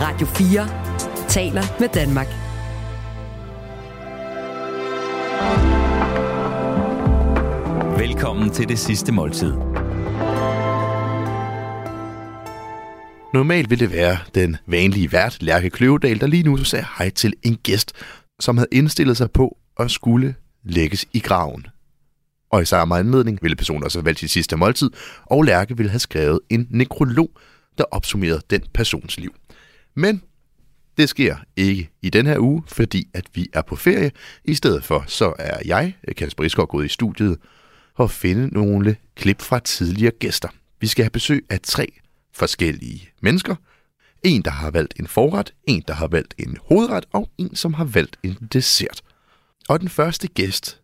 Radio 4 taler med Danmark. Velkommen til det sidste måltid. Normalt ville det være den vanlige vært, Lærke Kløvedal, der lige nu sagde hej til en gæst, som havde indstillet sig på at skulle lægges i graven. Og i samme anledning ville personen også have valgt sit sidste måltid, og Lærke ville have skrevet en nekrolog, der opsummerede den persons liv. Men det sker ikke i den her uge, fordi at vi er på ferie. I stedet for så er jeg, Kasper Isgaard, gået i studiet og at finde nogle klip fra tidligere gæster. Vi skal have besøg af tre forskellige mennesker. En, der har valgt en forret, en, der har valgt en hovedret, og en, som har valgt en dessert. Og den første gæst,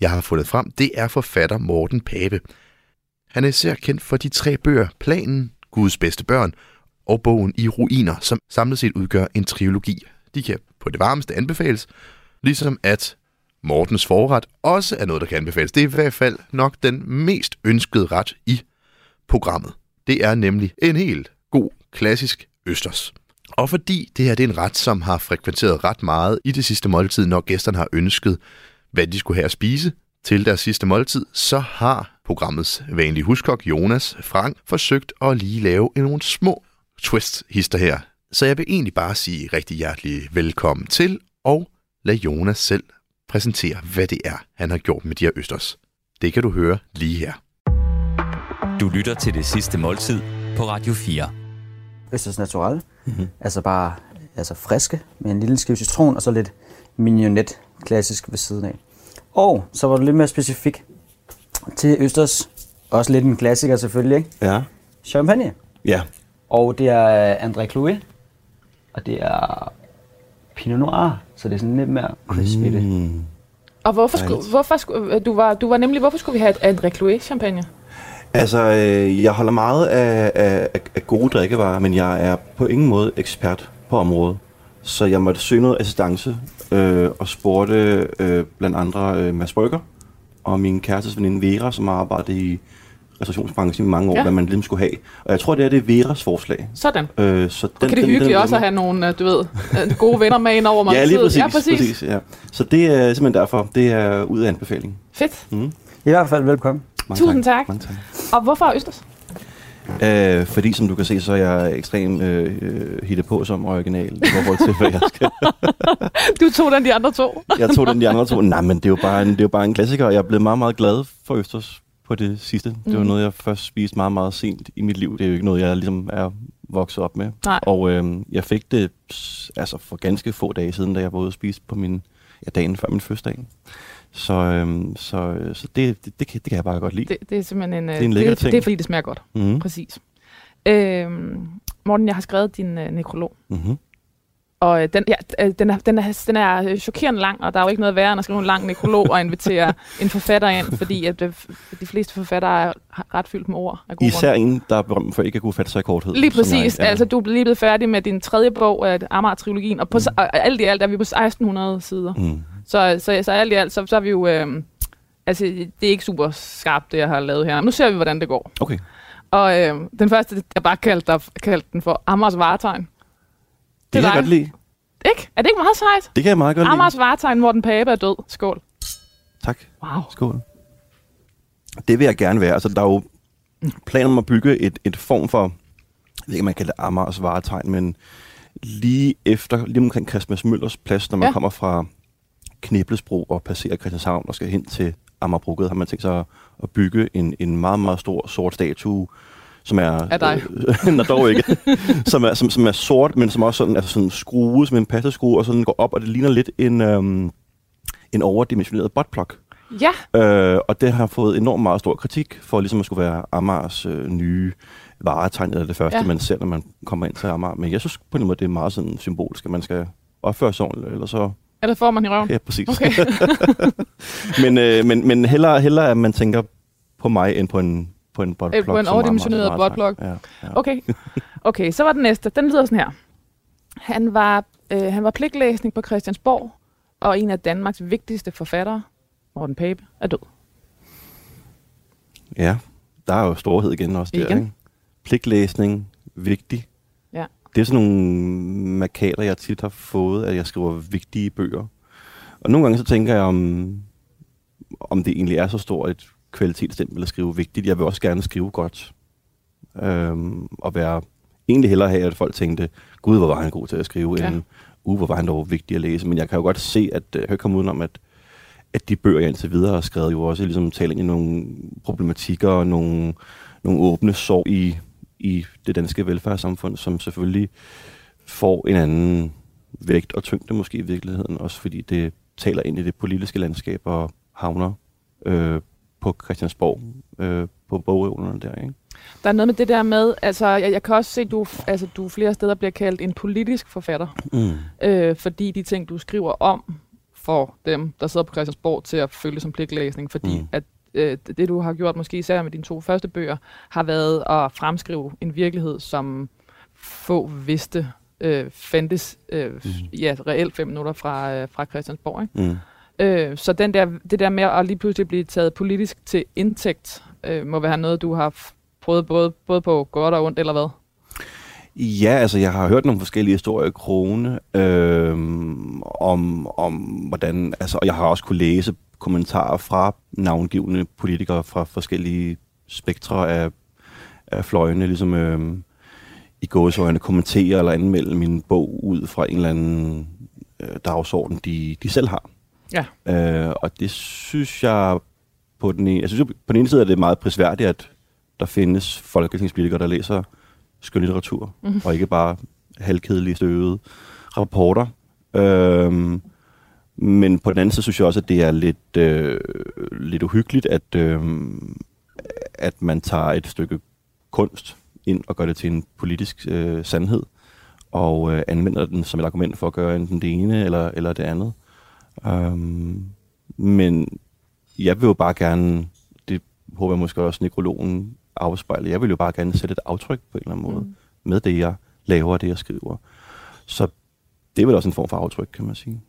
jeg har fundet frem, det er forfatter Morten Pape. Han er især kendt for de tre bøger Planen, Guds bedste børn og bogen I ruiner, som samlet set udgør en trilogi. De kan på det varmeste anbefales, ligesom at Mortens forret også er noget, der kan anbefales. Det er i hvert fald nok den mest ønskede ret i programmet. Det er nemlig en helt god, klassisk østers. Og fordi det her det er en ret, som har frekventeret ret meget i det sidste måltid, når gæsterne har ønsket, hvad de skulle have at spise til deres sidste måltid, så har programmets vanlige huskok Jonas Frank forsøgt at lige lave nogle små twist-hister her. Så jeg vil egentlig bare sige rigtig hjertelig velkommen til, og lad Jonas selv præsentere, hvad det er, han har gjort med de her østers. Det kan du høre lige her. Du lytter til det sidste måltid på Radio 4. Østers Natural. Mm-hmm. Altså bare altså friske med en lille skive citron og så lidt mignonet klassisk ved siden af. Og så var du lidt mere specifik til Østers. Også lidt en klassiker selvfølgelig, ikke? Ja. Champagne. Ja. Og det er André Chloé. Og det er Pinot Noir. Så det er sådan lidt mere crispy mm. det. Og hvorfor skulle, hvorfor skulle, du, var, du var nemlig, hvorfor skulle vi have et André Chloé champagne? Altså, øh, jeg holder meget af, af, af gode drikkevarer, men jeg er på ingen måde ekspert på området. Så jeg måtte søge noget assistance øh, og spurgte øh, blandt andre øh, Mads Brygger og min kærestes veninde Vera, som har arbejdet i restaurationsbranchen i mange år, Ja. hvad man ligesom skulle have. Og jeg tror, det er det er Veras forslag. Sådan. Øh, så den, Den, kan det hyggeligt også at have nogle, øh, du ved, øh, gode venner med ind over mig. Ja, lige præcis. Ja, præcis. præcis ja. Så det er simpelthen derfor. Det er ud af anbefaling. Fedt. Mm. I hvert fald velkommen. Mange Tusind tak. Mange tak. Og hvorfor Østers? Øh, fordi som du kan se, så er jeg ekstremt øh, øh, hittet på som original i forhold til, hvad jeg skal. Du tog den de andre to. Jeg tog den de andre to. Nej, men det er jo bare en, det er jo bare en klassiker, og jeg er blevet meget, meget glad for Østers på det sidste. Det var Mm. noget, jeg først spiste meget, meget sent i mit liv. Det er jo ikke noget, jeg ligesom er vokset op med. Nej. Og øh, jeg fik det altså for ganske få dage siden, da jeg var ude og spise på min, ja, dagen før min fødselsdag. Så, øh, så, så det, det, det, kan, det kan jeg bare godt lide. Det, det er simpelthen en, øh, Det er en lækker det, ting. det er fordi, det smager godt. Mm. Præcis. Øhm, Morten, jeg har skrevet din øh, nekrolog. Mm-hmm. Og øh, den, ja, øh, den, er, den, er, den er øh, chokerende lang, og der er jo ikke noget værre end at skrive en lang nekrolog og invitere en forfatter ind, fordi at, øh, de fleste forfattere er ret fyldt med ord. Af Især grunde. en, der er berømt for ikke at kunne fatte sig i korthed. Lige præcis. jeg. Ja. Altså, du er lige blevet færdig med din tredje bog af Amager-trilogien, og, på, mm. og alt i alt er vi på 1600 sider. Mm. Så, så, så alt i alt, så, så er vi jo... Øh, altså, det er ikke super skarpt, det jeg har lavet her. Men nu ser vi, hvordan det går. Okay. Og øh, den første, jeg bare kaldte, dig, kaldte den for Amers Varetegn. Det kan jeg godt lide. Ikke? Er det ikke meget sejt? Det kan jeg meget godt lide. Amers Varetegn, hvor den Pape er død. Skål. Tak. Wow. Skål. Det vil jeg gerne være. Altså, der er jo planer om at bygge et, et form for, jeg ved ikke, man kalder det Amagers varetegn, men lige efter, lige omkring Christmas Møllers plads, når man Ja. ja. kommer fra Kniblesbro og passerer Christianshavn og skal hen til Amagerbrogade, har man tænkt sig at, at bygge en, en meget, meget stor sort statue, som er... Af dig. Øh, nej, dog ikke. som, er, som, som er sort, men som også sådan, altså sådan skruet som en pasteskrue, og sådan går op, og det ligner lidt en, øhm, en overdimensioneret buttplug. Ja, Øh, og det har fået enormt meget stor kritik for ligesom at skulle være Amars øh, nye varetegn, eller det første, Ja. man ser, når man kommer ind til Amager. Men jeg synes på en måde, det er meget sådan symbolisk, at man skal opføre sig ordentligt, eller så... eller får man i røven? Ja, præcis. Okay. men, øh, men, men hellere, hellere, at man tænker på mig, end på en på en buttplug. Øh, på en overdimensioneret buttplug. Ja, ja. Okay. Okay, så var den næste. Den lyder sådan her. Han var, øh, han var pligtlæsning på Christiansborg, og en af Danmarks vigtigste forfattere, Morten Pape, er død. ja, der er jo storhed igen også der, Igen. ikke? Pligtlæsning, vigtig. Ja. det er sådan nogle markader, jeg tit har fået, at jeg skriver vigtige bøger. Og nogle gange så tænker jeg, om, om det egentlig er så stort et kvalitetsstempel at skrive vigtigt. Jeg vil også gerne skrive godt. Øhm, og være egentlig hellere have, at folk tænkte, gud, hvor var han god til at skrive, ja. end uh, hvor var han dog vigtig at læse. Men jeg kan jo godt se, at øh, jeg kan komme udenom, at, at de bøger, jeg indtil videre har skrevet, jo også ligesom taler ind i nogle problematikker og nogle, nogle åbne sår i, i det danske velfærdssamfund, som selvfølgelig får en anden vægt og tyngde måske i virkeligheden, også fordi det taler ind i det politiske landskab og havner øh, på Christiansborg, øh, på bogreolerne der, ikke? Der er noget med det der med, altså jeg, jeg kan også se, at du, altså, du flere steder bliver kaldt en politisk forfatter, Mm. øh, fordi de ting, du skriver om, får dem, der sidder på Christiansborg, til at føle det som pligtlæsning, fordi mm. at øh, det, du har gjort, måske især med dine to første bøger, har været at fremskrive en virkelighed, som få vidste øh, fandtes øh, mm. ja, reelt fem minutter fra, øh, fra Christiansborg. Ikke? Mm. Øh, så den der, det der med at lige pludselig blive taget politisk til indtægt, øh, må være noget, du har prøvet både, både på godt og ondt, eller hvad? Ja, altså jeg har hørt nogle forskellige historier i Krone øh, om, om hvordan, altså, og jeg har også kunne læse kommentarer fra navngivende politikere fra forskellige spektre af, af fløjene, ligesom øh, i gåsøjne kommentere eller anmelde min bog ud fra en eller anden øh, dagsorden, de, de selv har. Ja. Øh, og det synes jeg på den ene, jeg synes på den ene side er det meget prisværdigt, at der findes folketingspolitikere, der læser skønlitteratur, mm. og ikke bare halvkedelige støvede rapporter. Øhm, men på den anden side synes jeg også, at det er lidt, øh, lidt uhyggeligt, at, øh, at man tager et stykke kunst ind og gør det til en politisk øh, sandhed, og øh, anvender den som et argument for at gøre enten det ene eller, eller det andet. Øhm, men jeg vil jo bare gerne, det håber jeg måske også nekrologen afspejler, jeg vil jo bare gerne sætte et aftryk på en eller anden måde mm. med det, jeg laver og det, jeg skriver. Så det er vel også en form for aftryk, kan man sige.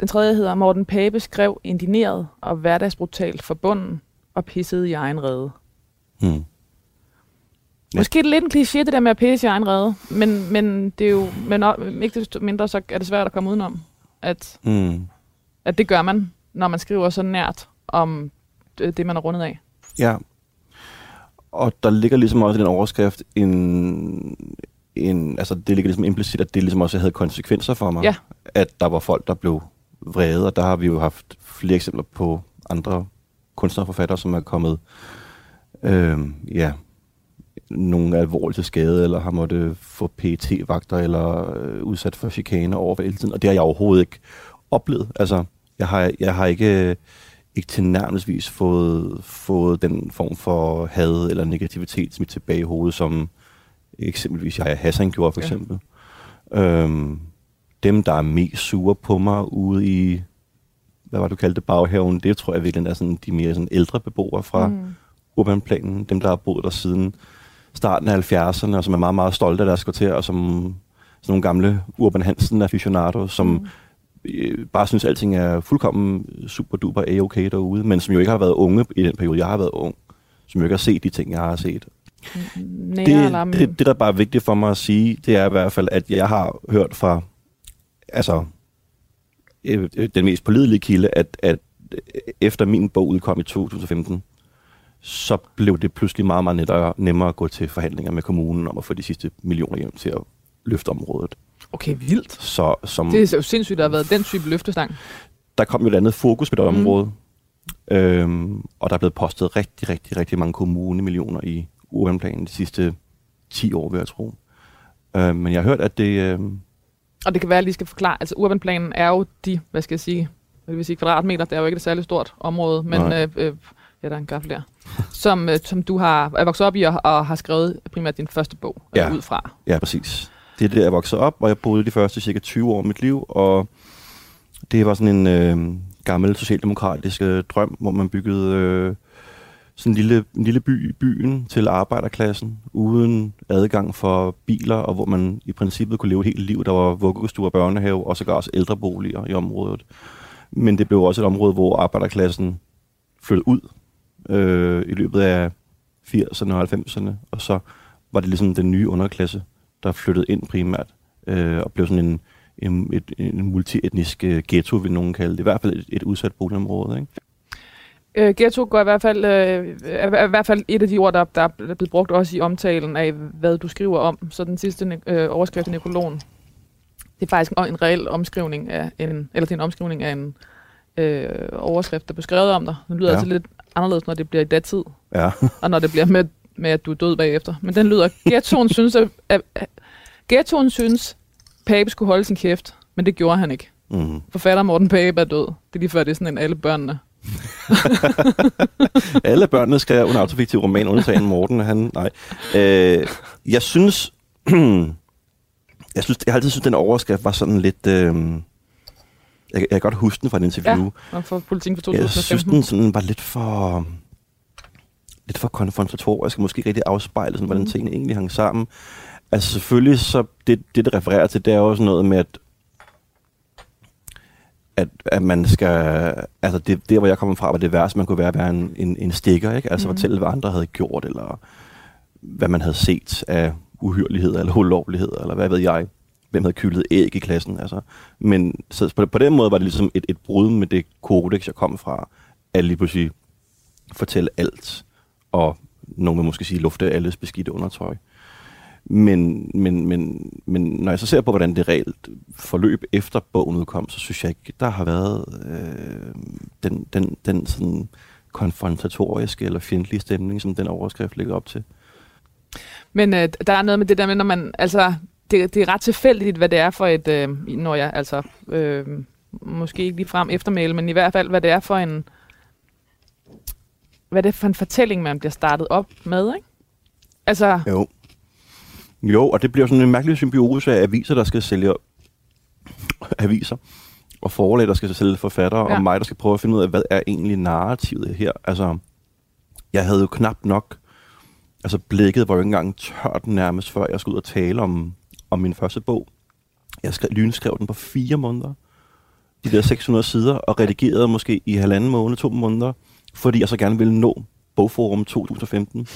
Den tredje hedder, Morten Pape skrev indineret og hverdagsbrutalt forbunden og pissede i egen rede. Hmm. Ja. Måske er det lidt en kliché, det der med at pisse i egen rede, men, men det er jo men ikke desto mindre, så er det svært at komme udenom, at, Hmm. at det gør man, når man skriver så nært om det, det man er rundet af. Ja. Og der ligger ligesom også i den overskrift en, en altså det ligger ligesom implicit, at det ligesom også havde konsekvenser for mig. Ja. At der var folk, der blev vrede, og der har vi jo haft flere eksempler på andre kunstnere og forfattere, som er kommet øh, ja, nogle alvorligt til skade, eller har måttet få pt vagter eller øh, udsat for chikane over hele tiden. Og det har jeg overhovedet ikke oplevet. Altså, jeg har, jeg har ikke, ikke tilnærmelsesvis fået, fået den form for had eller negativitet smidt tilbage i hovedet, som eksempelvis jeg Hassan gjorde, for Ja. eksempel. Øhm, dem, der er mest sure på mig ude i, hvad var det, du kaldte baghaven, det tror jeg virkelig er sådan, de mere sådan ældre beboere fra mm. urbanplanen. Dem, der har boet der siden starten af 70'erne, og som er meget, meget stolte af deres kvarter, og som sådan nogle gamle Urban Hansen aficionados, som mm. øh, bare synes, at alting er fuldkommen super duper a-okay derude, men som jo ikke har været unge i den periode, jeg har været ung. Som jo ikke har set de ting, jeg har set. Nære Det, det, det, der bare er vigtigt for mig at sige, det er i hvert fald, at jeg har hørt fra altså, øh, øh, den mest pålidelige kilde, at, at øh, efter min bog udkom i 2015, så blev det pludselig meget, meget nemmere, nemmere at gå til forhandlinger med kommunen om at få de sidste millioner hjem til at løfte området. Okay, vildt. Så som, Det er jo sindssygt, at der har været den type løftestang. der kom jo et andet fokus på det Mm. område, øhm, og der er blevet postet rigtig, rigtig, rigtig mange kommunemillioner i urbanplanen de sidste 10 år, vil jeg tro. Øh, men jeg har hørt, at det... Øh, Og det kan være, at jeg lige skal forklare. Altså, urbanplanen er jo de, hvad skal jeg sige, hvad vil sige, kvadratmeter. Det er jo ikke et særligt stort område, men Nej. øh, øh, ja, der er en gaffel der. Som, øh, som du har er vokset op i og, og har skrevet primært din første bog Ja. ud fra. Ja, præcis. Det er der, jeg voksede op, og jeg boede de første cirka 20 år af mit liv, og det var sådan en øh, gammel socialdemokratisk øh, drøm, hvor man byggede øh, sådan en lille, en lille by i byen til arbejderklassen, uden adgang for biler, og hvor man i princippet kunne leve et helt liv. Der var vuggestuer, børnehave og sågar også ældreboliger i området. Men det blev også et område, hvor arbejderklassen flyttede ud øh, i løbet af 80'erne og 90'erne, og så var det ligesom den nye underklasse, der flyttede ind primært, øh, og blev sådan en, en, et, en multietnisk øh, ghetto, vil nogen kalde det. I hvert fald et, et udsat boligområde. Ikke? Øh, ghetto går i hvert fald, øh, er i hvert fald et af de ord, der, der er blevet brugt også i omtalen af, hvad du skriver om. Så den sidste øh, overskrift i nekrologen, det er faktisk en, en reel omskrivning af en, eller det er en omskrivning af en øh, overskrift, der blev skrevet om dig. Den lyder ja. altså lidt anderledes, når det bliver i datid, Ja. og når det bliver med, med at du er død bagefter. Men den lyder, ghettoen synes, at, at, at ghettoen synes, Pape skulle holde sin kæft, men det gjorde han ikke. Mm. Forfatter Morten Pape er død. Det er lige før, det er sådan en alle børnene. Alle børnene skrev en autofiktiv roman, undtagen Morten. Han, nej. Øh, jeg synes... jeg, synes, jeg har altid synes, den overskrift var sådan lidt... Øh, jeg, jeg kan godt huske den fra et interview. Ja, for politikken Jeg 2015. synes, den sådan var lidt for lidt for konfrontatorisk, og måske ikke rigtig afspejle, sådan, hvordan Mhm. tingene egentlig hang sammen. Altså selvfølgelig, så det, det, det refererer til, det er også noget med, at at, at man skal, altså det, der hvor jeg kommer fra, var det værste, man kunne være, være en, en, en stikker, ikke? Altså Mhm. fortælle, hvad andre havde gjort, eller hvad man havde set af uhyrligheder, eller ulovligheder, eller hvad ved jeg, hvem havde kyldet æg i klassen, altså. Men så på, på den måde var det ligesom et, et brud med det kodex, jeg kom fra, at lige pludselig fortælle alt, og nogen vil måske sige, lufte alles beskidte undertøj. Men, men, men, men når jeg så ser på, hvordan det reelt forløb efter bogen udkom, så synes jeg ikke, der har været øh, den, den, den sådan konfrontatoriske eller fjendtlige stemning, som den overskrift ligger op til. Men øh, der er noget med det der med, når man, altså, det, det er ret tilfældigt, hvad det er for et, øh, når jeg, altså, øh, måske ikke lige frem eftermæle, men i hvert fald, hvad det er for en, hvad det er for en fortælling, man bliver startet op med, ikke? Altså, Jo. Jo, og det bliver sådan en mærkelig symbiose af aviser, der skal sælge aviser, og forlag, der skal sælge forfattere, ja. Og mig, der skal prøve at finde ud af, hvad er egentlig narrativet her. Altså, jeg havde jo knap nok, altså blikket var jo ikke engang tørt nærmest, før jeg skulle ud og tale om, om min første bog. Jeg skrev, lynskrev den på fire måneder, de der 600 sider, og redigerede måske i halvanden måned, to måneder, fordi jeg så gerne ville nå Bogforum 2015.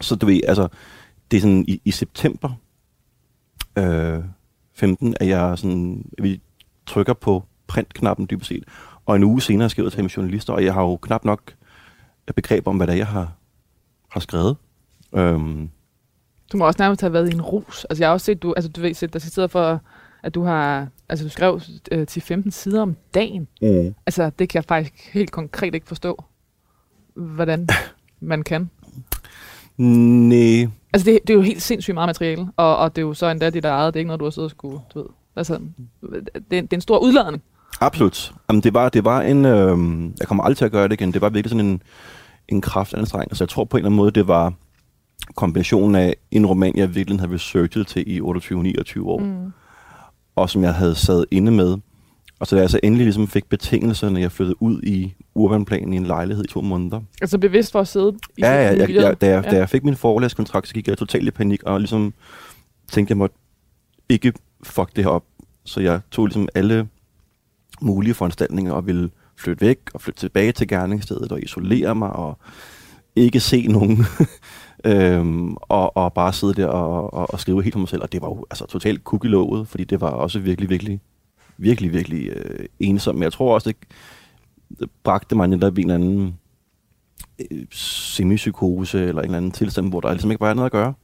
Så du ved, altså, det er sådan i, i september øh, 15, at jeg sådan, at vi trykker på printknappen dybest set, og en uge senere skriver jeg til mine journalister, og jeg har jo knap nok begreb om, hvad det er, jeg har, har skrevet. Øhm, du må også nærmest have været i en rus. Altså, jeg har også set, du, altså, du ved, set, der sidder for, at du har, altså, du skrev øh, til 15 sider om dagen. mm. Altså, det kan jeg faktisk helt konkret ikke forstå, hvordan man kan. Nej, Altså, det, det er jo helt sindssygt meget materiale, og, og det er jo så endda dit eget, det er ikke noget, du har siddet og skulle, du ved. Altså, det, er, det er en stor udladning. absolut. Jamen, det var, det var en, øhm, jeg kommer aldrig til at gøre det igen, det var virkelig sådan en, en kraftanstrengelse. Så jeg tror på en eller anden måde, det var kombinationen af en roman, jeg virkelig havde researchet til i 28-29 år, Mm. og som jeg havde sad inde med. Og så da jeg så endelig ligesom fik betingelserne, jeg flyttede ud i urbanplanen i en lejlighed i to måneder. Altså bevidst for at sidde i Ja, ja, jeg, jeg, da, jeg, Ja. da jeg fik min forlæskontrakt, så gik jeg totalt i panik, og ligesom tænkte, jeg måtte ikke fuck det her op. Så jeg tog ligesom alle mulige foranstaltninger og ville flytte væk og flytte tilbage til gerningsstedet og isolere mig og ikke se nogen. Øhm, og, og bare sidde der og, og, og skrive helt for mig selv. Og det var jo altså totalt låget, fordi det var også virkelig, virkelig, virkelig, virkelig øh, ensomt. Men jeg tror også, det, det bragte mig netop i en eller anden øh, semipsykose eller en eller anden tilstand, hvor der ligesom ikke var noget at gøre.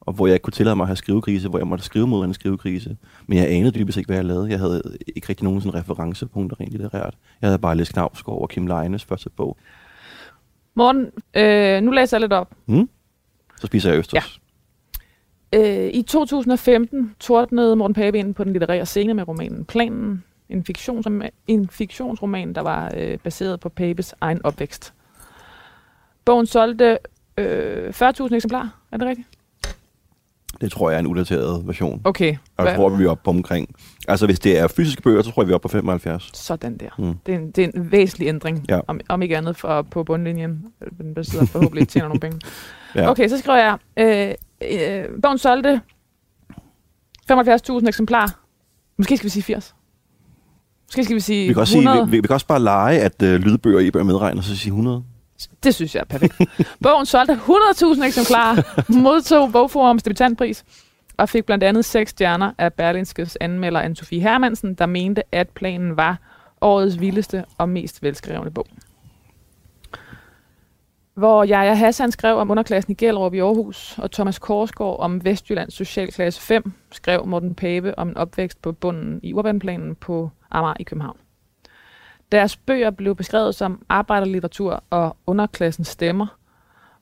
Og hvor jeg ikke kunne tillade mig at have skrivekrise, hvor jeg måtte skrive mod en skrivekrise. Men jeg anede dybest ikke, hvad jeg lavede. Jeg havde ikke rigtig nogen sådan referencepunkter rent litterært. Jeg havde bare læst Knavsgaard og Kim Leines første bog. Morten, øh, nu læser jeg lidt op. Hmm? Så spiser jeg østers. Øh, I 2015 tordnede Morten Pape ind på den litterære scene med romanen Planen, en, fiktionsroman, en fiktionsroman, der var øh, baseret på Papes egen opvækst. Bogen solgte øh, 40.000 eksemplarer, er det rigtigt? Det tror jeg er en udateret version. Okay, Og jeg tror, vi er oppe på omkring... Altså, hvis det er fysiske bøger, så tror jeg, vi er oppe på 75. sådan der. Mm. Det, er en, det er en væsentlig ændring, Ja. om, om ikke andet for, på bundlinjen. Den besidder forhåbentlig tjener nogle penge. Ja. Okay, så skriver jeg, øh, øh, bogen solgte 75.000 eksemplarer. Måske skal vi sige 80. Måske skal vi sige Vi kan også, 100. sige, vi, vi, vi kan også bare lege, at øh, lydbøger og e-bøger medregner, så sige 100. Det synes jeg er perfekt. Bogen solgte 100.000 eksemplarer, modtog Bogforums debutantpris, og fik blandt andet seks stjerner af Berlinskes anmelder Anne-Sophie Hermansen, der mente, at planen var årets vildeste og mest velskrevne bog. Hvor jeg og Hassan skrev om underklassen i Gellerup i Aarhus, og Thomas Korsgaard om Vestjyllands Socialklasse 5, skrev Morten Pape om en opvækst på bunden i urbanplanen på Amager i København. Deres bøger blev beskrevet som arbejderlitteratur og underklassens stemmer,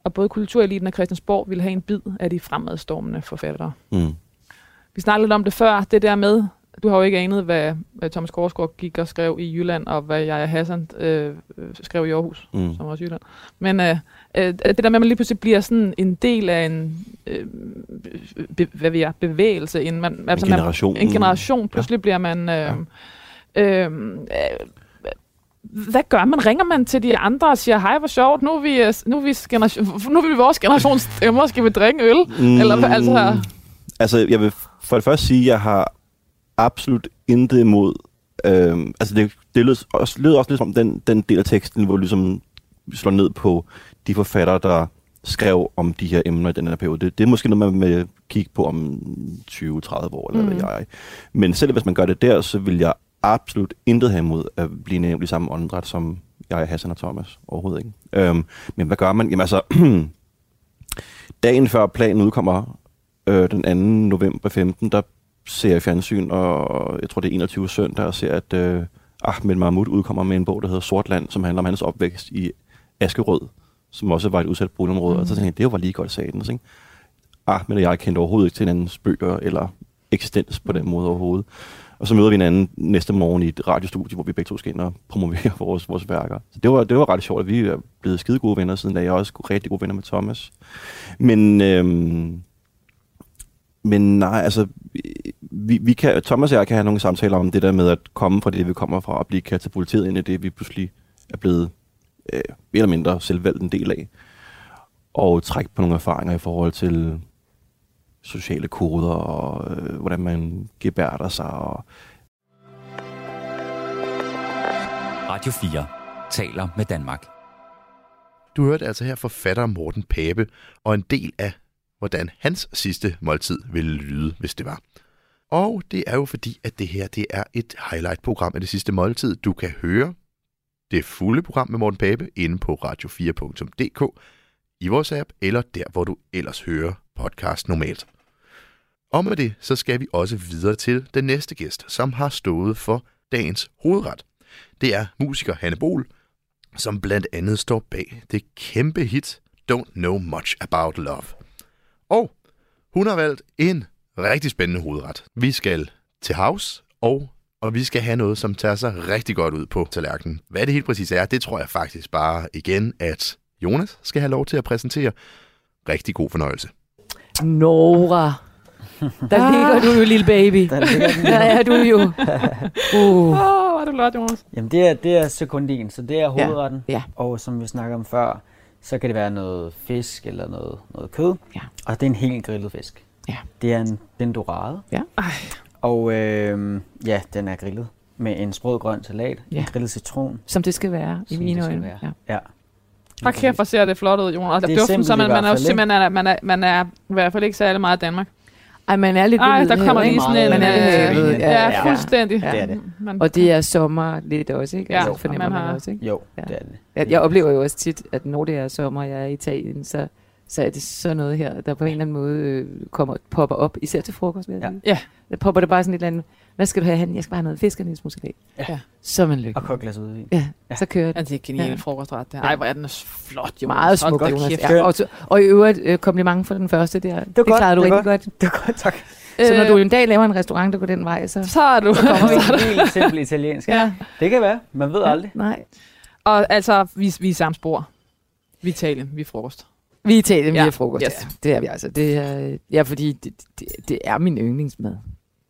og både kultureliten og Christiansborg ville have en bid af de fremadstormende forfattere. Mm. Vi snakkede lidt om det før, det der med, du har jo ikke anet, hvad, hvad Thomas Korsgaard gik og skrev i Jylland, og hvad jeg Hassan øh, skrev i Aarhus, Mm. mm. som også Jylland. Men øh, øh, det der med, at man lige pludselig bliver sådan en del af en øh, be, hvad ved jeg, bevægelse, en, man, altså man- generation. en generation. Pludselig ja. bliver man... Øh, øh, øh, hvad gør man? Ringer man til de andre og siger, hej, hvor sjovt, nu er vi, øh, nu er vi, generation, nu er vi vores generation stemmer, skal vi drikke øl? Mm, Eller altså... Altså, jeg vil for det første sige, at jeg har absolut intet imod... Øhm, altså, det, det lød også, lød også lidt som den, den del af teksten, hvor ligesom slår ned på de forfattere, der skrev om de her emner i den her periode. Det, det er måske noget, man vil kigge på om 20-30 år, eller mm. hvad jeg. Men selv hvis man gør det der, så vil jeg absolut intet have imod at blive nævnt i samme åndedræt som jeg, Hassan og Thomas. Overhovedet ikke. Øhm, men hvad gør man? Jamen altså, dagen før planen udkommer, øh, den 2. november 15, der ser jeg fjernsyn, og jeg tror det er 21 søndag, og ser, at øh, Ahmed Mahmoud udkommer med en bog, der hedder Sortland, som handler om hans opvækst i Askerød, som også var et udsat boligområde. Mm. Og så tænkte jeg, det var lige godt satans, ikke? Ahmed og jeg kendte overhovedet ikke til hinandens bøger, eller eksistens på den måde overhovedet. Og så møder vi hinanden næste morgen i et radiostudie, hvor vi begge to skal ind og promovere vores, vores værker. Så det var, det var ret sjovt, at vi er blevet skide gode venner siden, da jeg er også rigtig gode venner med Thomas. Men, øhm, men nej, altså, vi, vi kan, Thomas og jeg kan have nogle samtaler om det der med at komme fra det, vi kommer fra, og blive katapulteret ind i det, vi pludselig er blevet øh, mere eller mindre selvvalgt en del af. Og trække på nogle erfaringer i forhold til sociale koder, og øh, hvordan man gebærder sig, og Radio 4 taler med Danmark. Du hørte altså her forfatter Morten Pape, og en del af, hvordan hans sidste måltid ville lyde, hvis det var. Og det er jo fordi, at det her det er et highlight-program af det sidste måltid. Du kan høre det fulde program med Morten Pape inde på radio4.dk i vores app, eller der, hvor du ellers hører podcast normalt. Og med det, så skal vi også videre til den næste gæst, som har stået for dagens hovedret. Det er musiker Hanne Bol, som blandt andet står bag det kæmpe hit Don't Know Much About Love. Og hun har valgt en rigtig spændende hovedret. Vi skal til house, og, og vi skal have noget, som tager sig rigtig godt ud på tallerkenen. Hvad det helt præcis er, det tror jeg faktisk bare igen, at Jonas skal have lov til at præsentere. Rigtig god fornøjelse. Nora. Der ligger du jo, lille baby. Der ligger den Der er du jo. Uh. Åh, hvor er du flot, Jonas. Jamen det er, det er sekundin, så det er hovedretten. ja. Og som vi snakker om før, så kan det være noget fisk eller noget, noget kød. Ja. Og det er en helt grillet fisk. Ja. Det er en bendorade. Ja. Ej. Og øh, ja, den er grillet med en sprød grøn salat, Ja. en grillet citron. Som det skal være i mine det øjne. Ja. Ja. Hold kæft, hvor ser det flot ud, Jonas. Det er Duften, simpelt så man, man er jo ikke? simpelthen, man er, man er i hvert fald ikke særlig meget i Danmark. Ej, man er lidt Ej, der kommer lige sådan en... Man er lidt øh, Ja, ja. fuldstændig. Ja. Det er det. Man, Og det er sommer lidt også, ikke? Ja, altså, og fornemmer man man, har- også, ikke? Jo, Ja. det er det. Jeg, jeg oplever jo også tit, at når det er sommer, og jeg er i Italien, så, så er det sådan noget her, der på en eller anden måde øh, kommer, popper op, især til frokost, vil jeg Ja. sige. Ja. Der popper det bare sådan et eller andet, hvad skal du have hen? Jeg skal bare have noget fisk og en lille smule salat. Ja. Så er man Og lykkelig. kogt glas hvidvin. Ja, Ja. så kører det. Ja, det er genialt Ja. ja. frokostret. Der. Ja. Ej, hvor er den flot, Jonas. Meget da Jonas. kæft. Ja, og, så- og i øvrigt øh, kompliment for den første der. Det, det klarede du det er rigtig godt. Det er godt, tak. Så når Øh, du en dag laver en restaurant, der går den vej, så... Så er du. Kommer vi helt simpel italiensk. ja. Det kan være. Man ved aldrig. Nej. Og altså, vi, vi er samme spor. Vi er Italien, vi er frokost. Vi er Italien, vi Ja, er frokost. yes. Ja, det er vi altså. Det er, ja, fordi det, det, det er min yndlingsmad.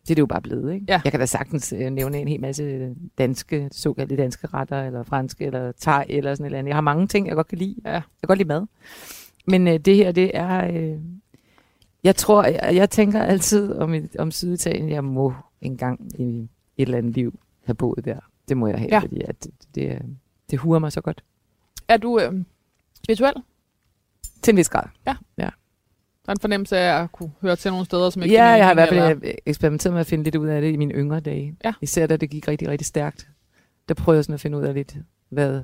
Det er det jo bare blevet, ikke? Ja. Jeg kan da sagtens øh, nævne en hel masse danske, såkaldte danske retter, eller franske, eller thai, eller sådan et eller andet. Jeg har mange ting, jeg godt kan lide. Ja. Jeg kan godt lide mad. Men øh, det her, det er... Øh, jeg tror, jeg, jeg tænker altid om, om Syditalien, jeg må engang i et eller andet liv have boet der. Det må jeg have, ja. fordi at det, det, det huer mig så godt. Er du, øh, Spirituel? Til en vis grad. Der er en fornemmelse af at kunne høre til nogle steder, som ikke Ja, jeg har i hvert fald eksperimenteret med at finde lidt ud af det i mine yngre dage. Ja. Især da det gik rigtig, rigtig stærkt. Der prøvede jeg sådan at finde ud af lidt, hvad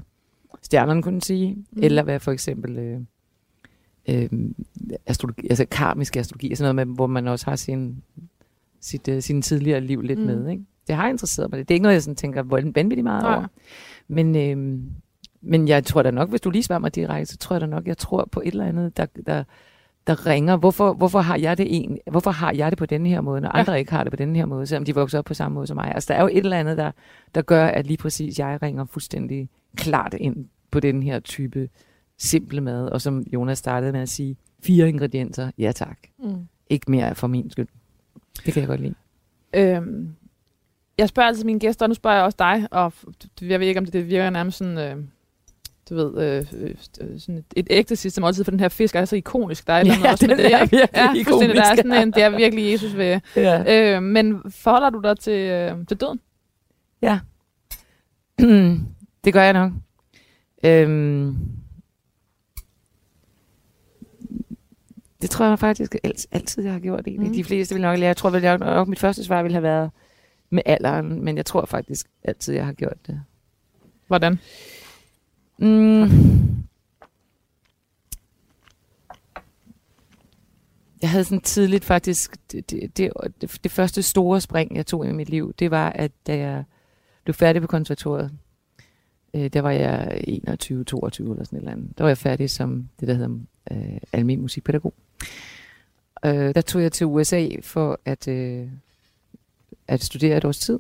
stjernerne kunne sige, Mm. eller hvad for eksempel øh, øh, astrologi, altså karmisk astrologi, og sådan noget med, hvor man også har sin, sit, øh, sin tidligere liv lidt Mm. med. Ikke? Det har interesseret mig. Det er ikke noget, jeg sådan tænker vanvittigt meget Nej. over. Men, øh, men jeg tror da nok, hvis du lige svarer mig direkte, så tror jeg da nok, jeg tror på et eller andet, der, der, der ringer. Hvorfor, hvorfor, har jeg det en, hvorfor har jeg det på denne her måde, når Ja. andre ikke har det på denne her måde, selvom de vokser op på samme måde som mig? Altså, der er jo et eller andet, der, der gør, at lige præcis jeg ringer fuldstændig klart ind på den her type simple mad, og som Jonas startede med at sige, fire ingredienser, ja tak. Mm. Ikke mere for min skyld. Det kan jeg godt lide. Øhm, jeg spørger altid mine gæster, og nu spørger jeg også dig, og jeg ved ikke, om det, det virker nærmest sådan, øh, du ved, øh, øh, sådan et, et ægte sidste måltid, for den her fisk er så ikonisk. Der er Ja, også med den det, er ikke? virkelig ja, fuldstændig. Der er ikonisk. sådan en, det er virkelig Jesus ved. Ja. Øh, men forholder du dig til, øh, til døden? Ja. det gør jeg nok. Øhm, det tror jeg faktisk alt, altid, jeg har gjort. Egentlig. Mm. Mm. De fleste vil nok lære. Jeg tror vel nok, nok, mit første svar ville have været med alderen, men jeg tror faktisk altid, jeg har gjort det. Hvordan? Mm. Jeg havde sådan tidligt faktisk, det, det, det, det, første store spring, jeg tog i mit liv, det var, at da jeg blev færdig på konservatoriet, øh, der var jeg 21, 22 eller sådan et eller andet, der var jeg færdig som det, der hedder øh, almindelig musikpædagog. Øh, der tog jeg til USA for at, øh, at studere et års tid.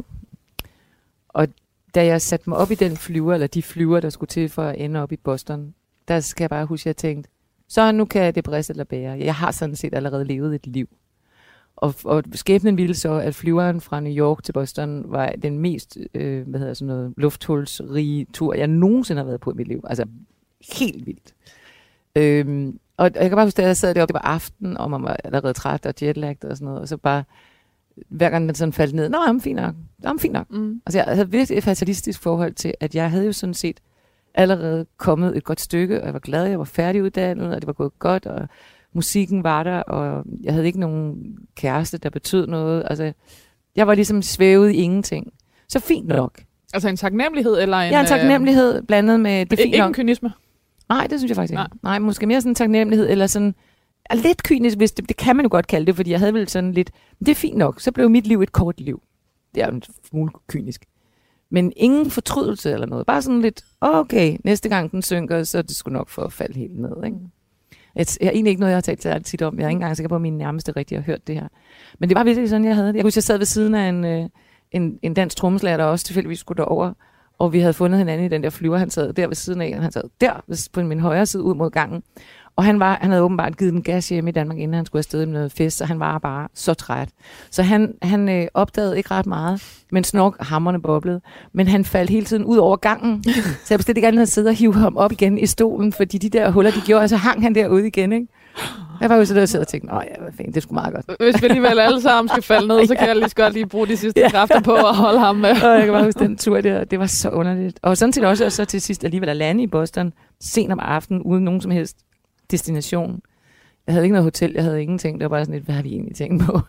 Og da jeg satte mig op i den flyver, eller de flyver, der skulle til for at ende op i Boston, der skal jeg bare huske, at jeg tænkte, så nu kan det briste eller bære. Jeg har sådan set allerede levet et liv. Og, og skæbnen ville så, at flyveren fra New York til Boston var den mest øh, hvad hedder sådan noget, lufthulsrige tur, jeg nogensinde har været på i mit liv. Altså helt vildt. Øhm, og jeg kan bare huske, at jeg sad deroppe, det var aften, og man var allerede træt og jetlagt og sådan noget, og så bare, hver gang den sådan faldt ned, nå, jamen fint nok, jamen fint nok. Mm. Altså, jeg havde virkelig et fatalistisk forhold til, at jeg havde jo sådan set allerede kommet et godt stykke, og jeg var glad, jeg var færdiguddannet, og det var gået godt, og musikken var der, og jeg havde ikke nogen kæreste, der betød noget. Altså, jeg var ligesom svævet i ingenting. Så fint nok. Altså en taknemmelighed, eller en... Jeg har en taknemmelighed blandet med det Øh, fint ikke nok. en kynisme. Nej, det synes jeg faktisk ikke. Nej. Nej, Nej måske mere sådan en taknemmelighed, eller sådan er lidt kynisk, hvis det, det kan man jo godt kalde det, fordi jeg havde vel sådan lidt, det er fint nok, så blev mit liv et kort liv. Det er jo en smule kynisk. Men ingen fortrydelse eller noget. Bare sådan lidt, okay, næste gang den synker, så er det sgu nok for at falde helt ned. Ikke? Jeg er egentlig ikke noget, jeg har talt særligt tit om. Jeg er ikke engang sikker på, at mine nærmeste rigtig har hørt det her. Men det var virkelig sådan, jeg havde det. Jeg husker, jeg sad ved siden af en, øh, en, en dansk trommeslager, der også tilfældigvis skulle derover. Og vi havde fundet hinanden i den der flyver, han sad der ved siden af. Han sad der på min højre side ud mod gangen. Og han, var, han havde åbenbart givet den gas hjemme i Danmark, inden han skulle afsted med noget fest, så han var bare så træt. Så han, han øh, opdagede ikke ret meget, men snok hammerne boblede. Men han faldt hele tiden ud over gangen, så jeg bestilte gerne at sidde og hive ham op igen i stolen, fordi de der huller, de gjorde, og så hang han derude igen, ikke? Jeg var jo så der og tænkte, åh ja, hvad fanden, det skulle meget godt. Hvis vi alligevel alle sammen skal falde ned, så kan jeg lige så godt lige bruge de sidste Ja. kræfter på at holde ham med. Og jeg kan bare huske den tur der, det var så underligt. Og sådan set også, og så til sidst alligevel at lande i Boston, sent om aftenen, uden nogen som helst destination. Jeg havde ikke noget hotel, jeg havde ingenting. Det var bare sådan lidt, hvad har vi egentlig tænkt på?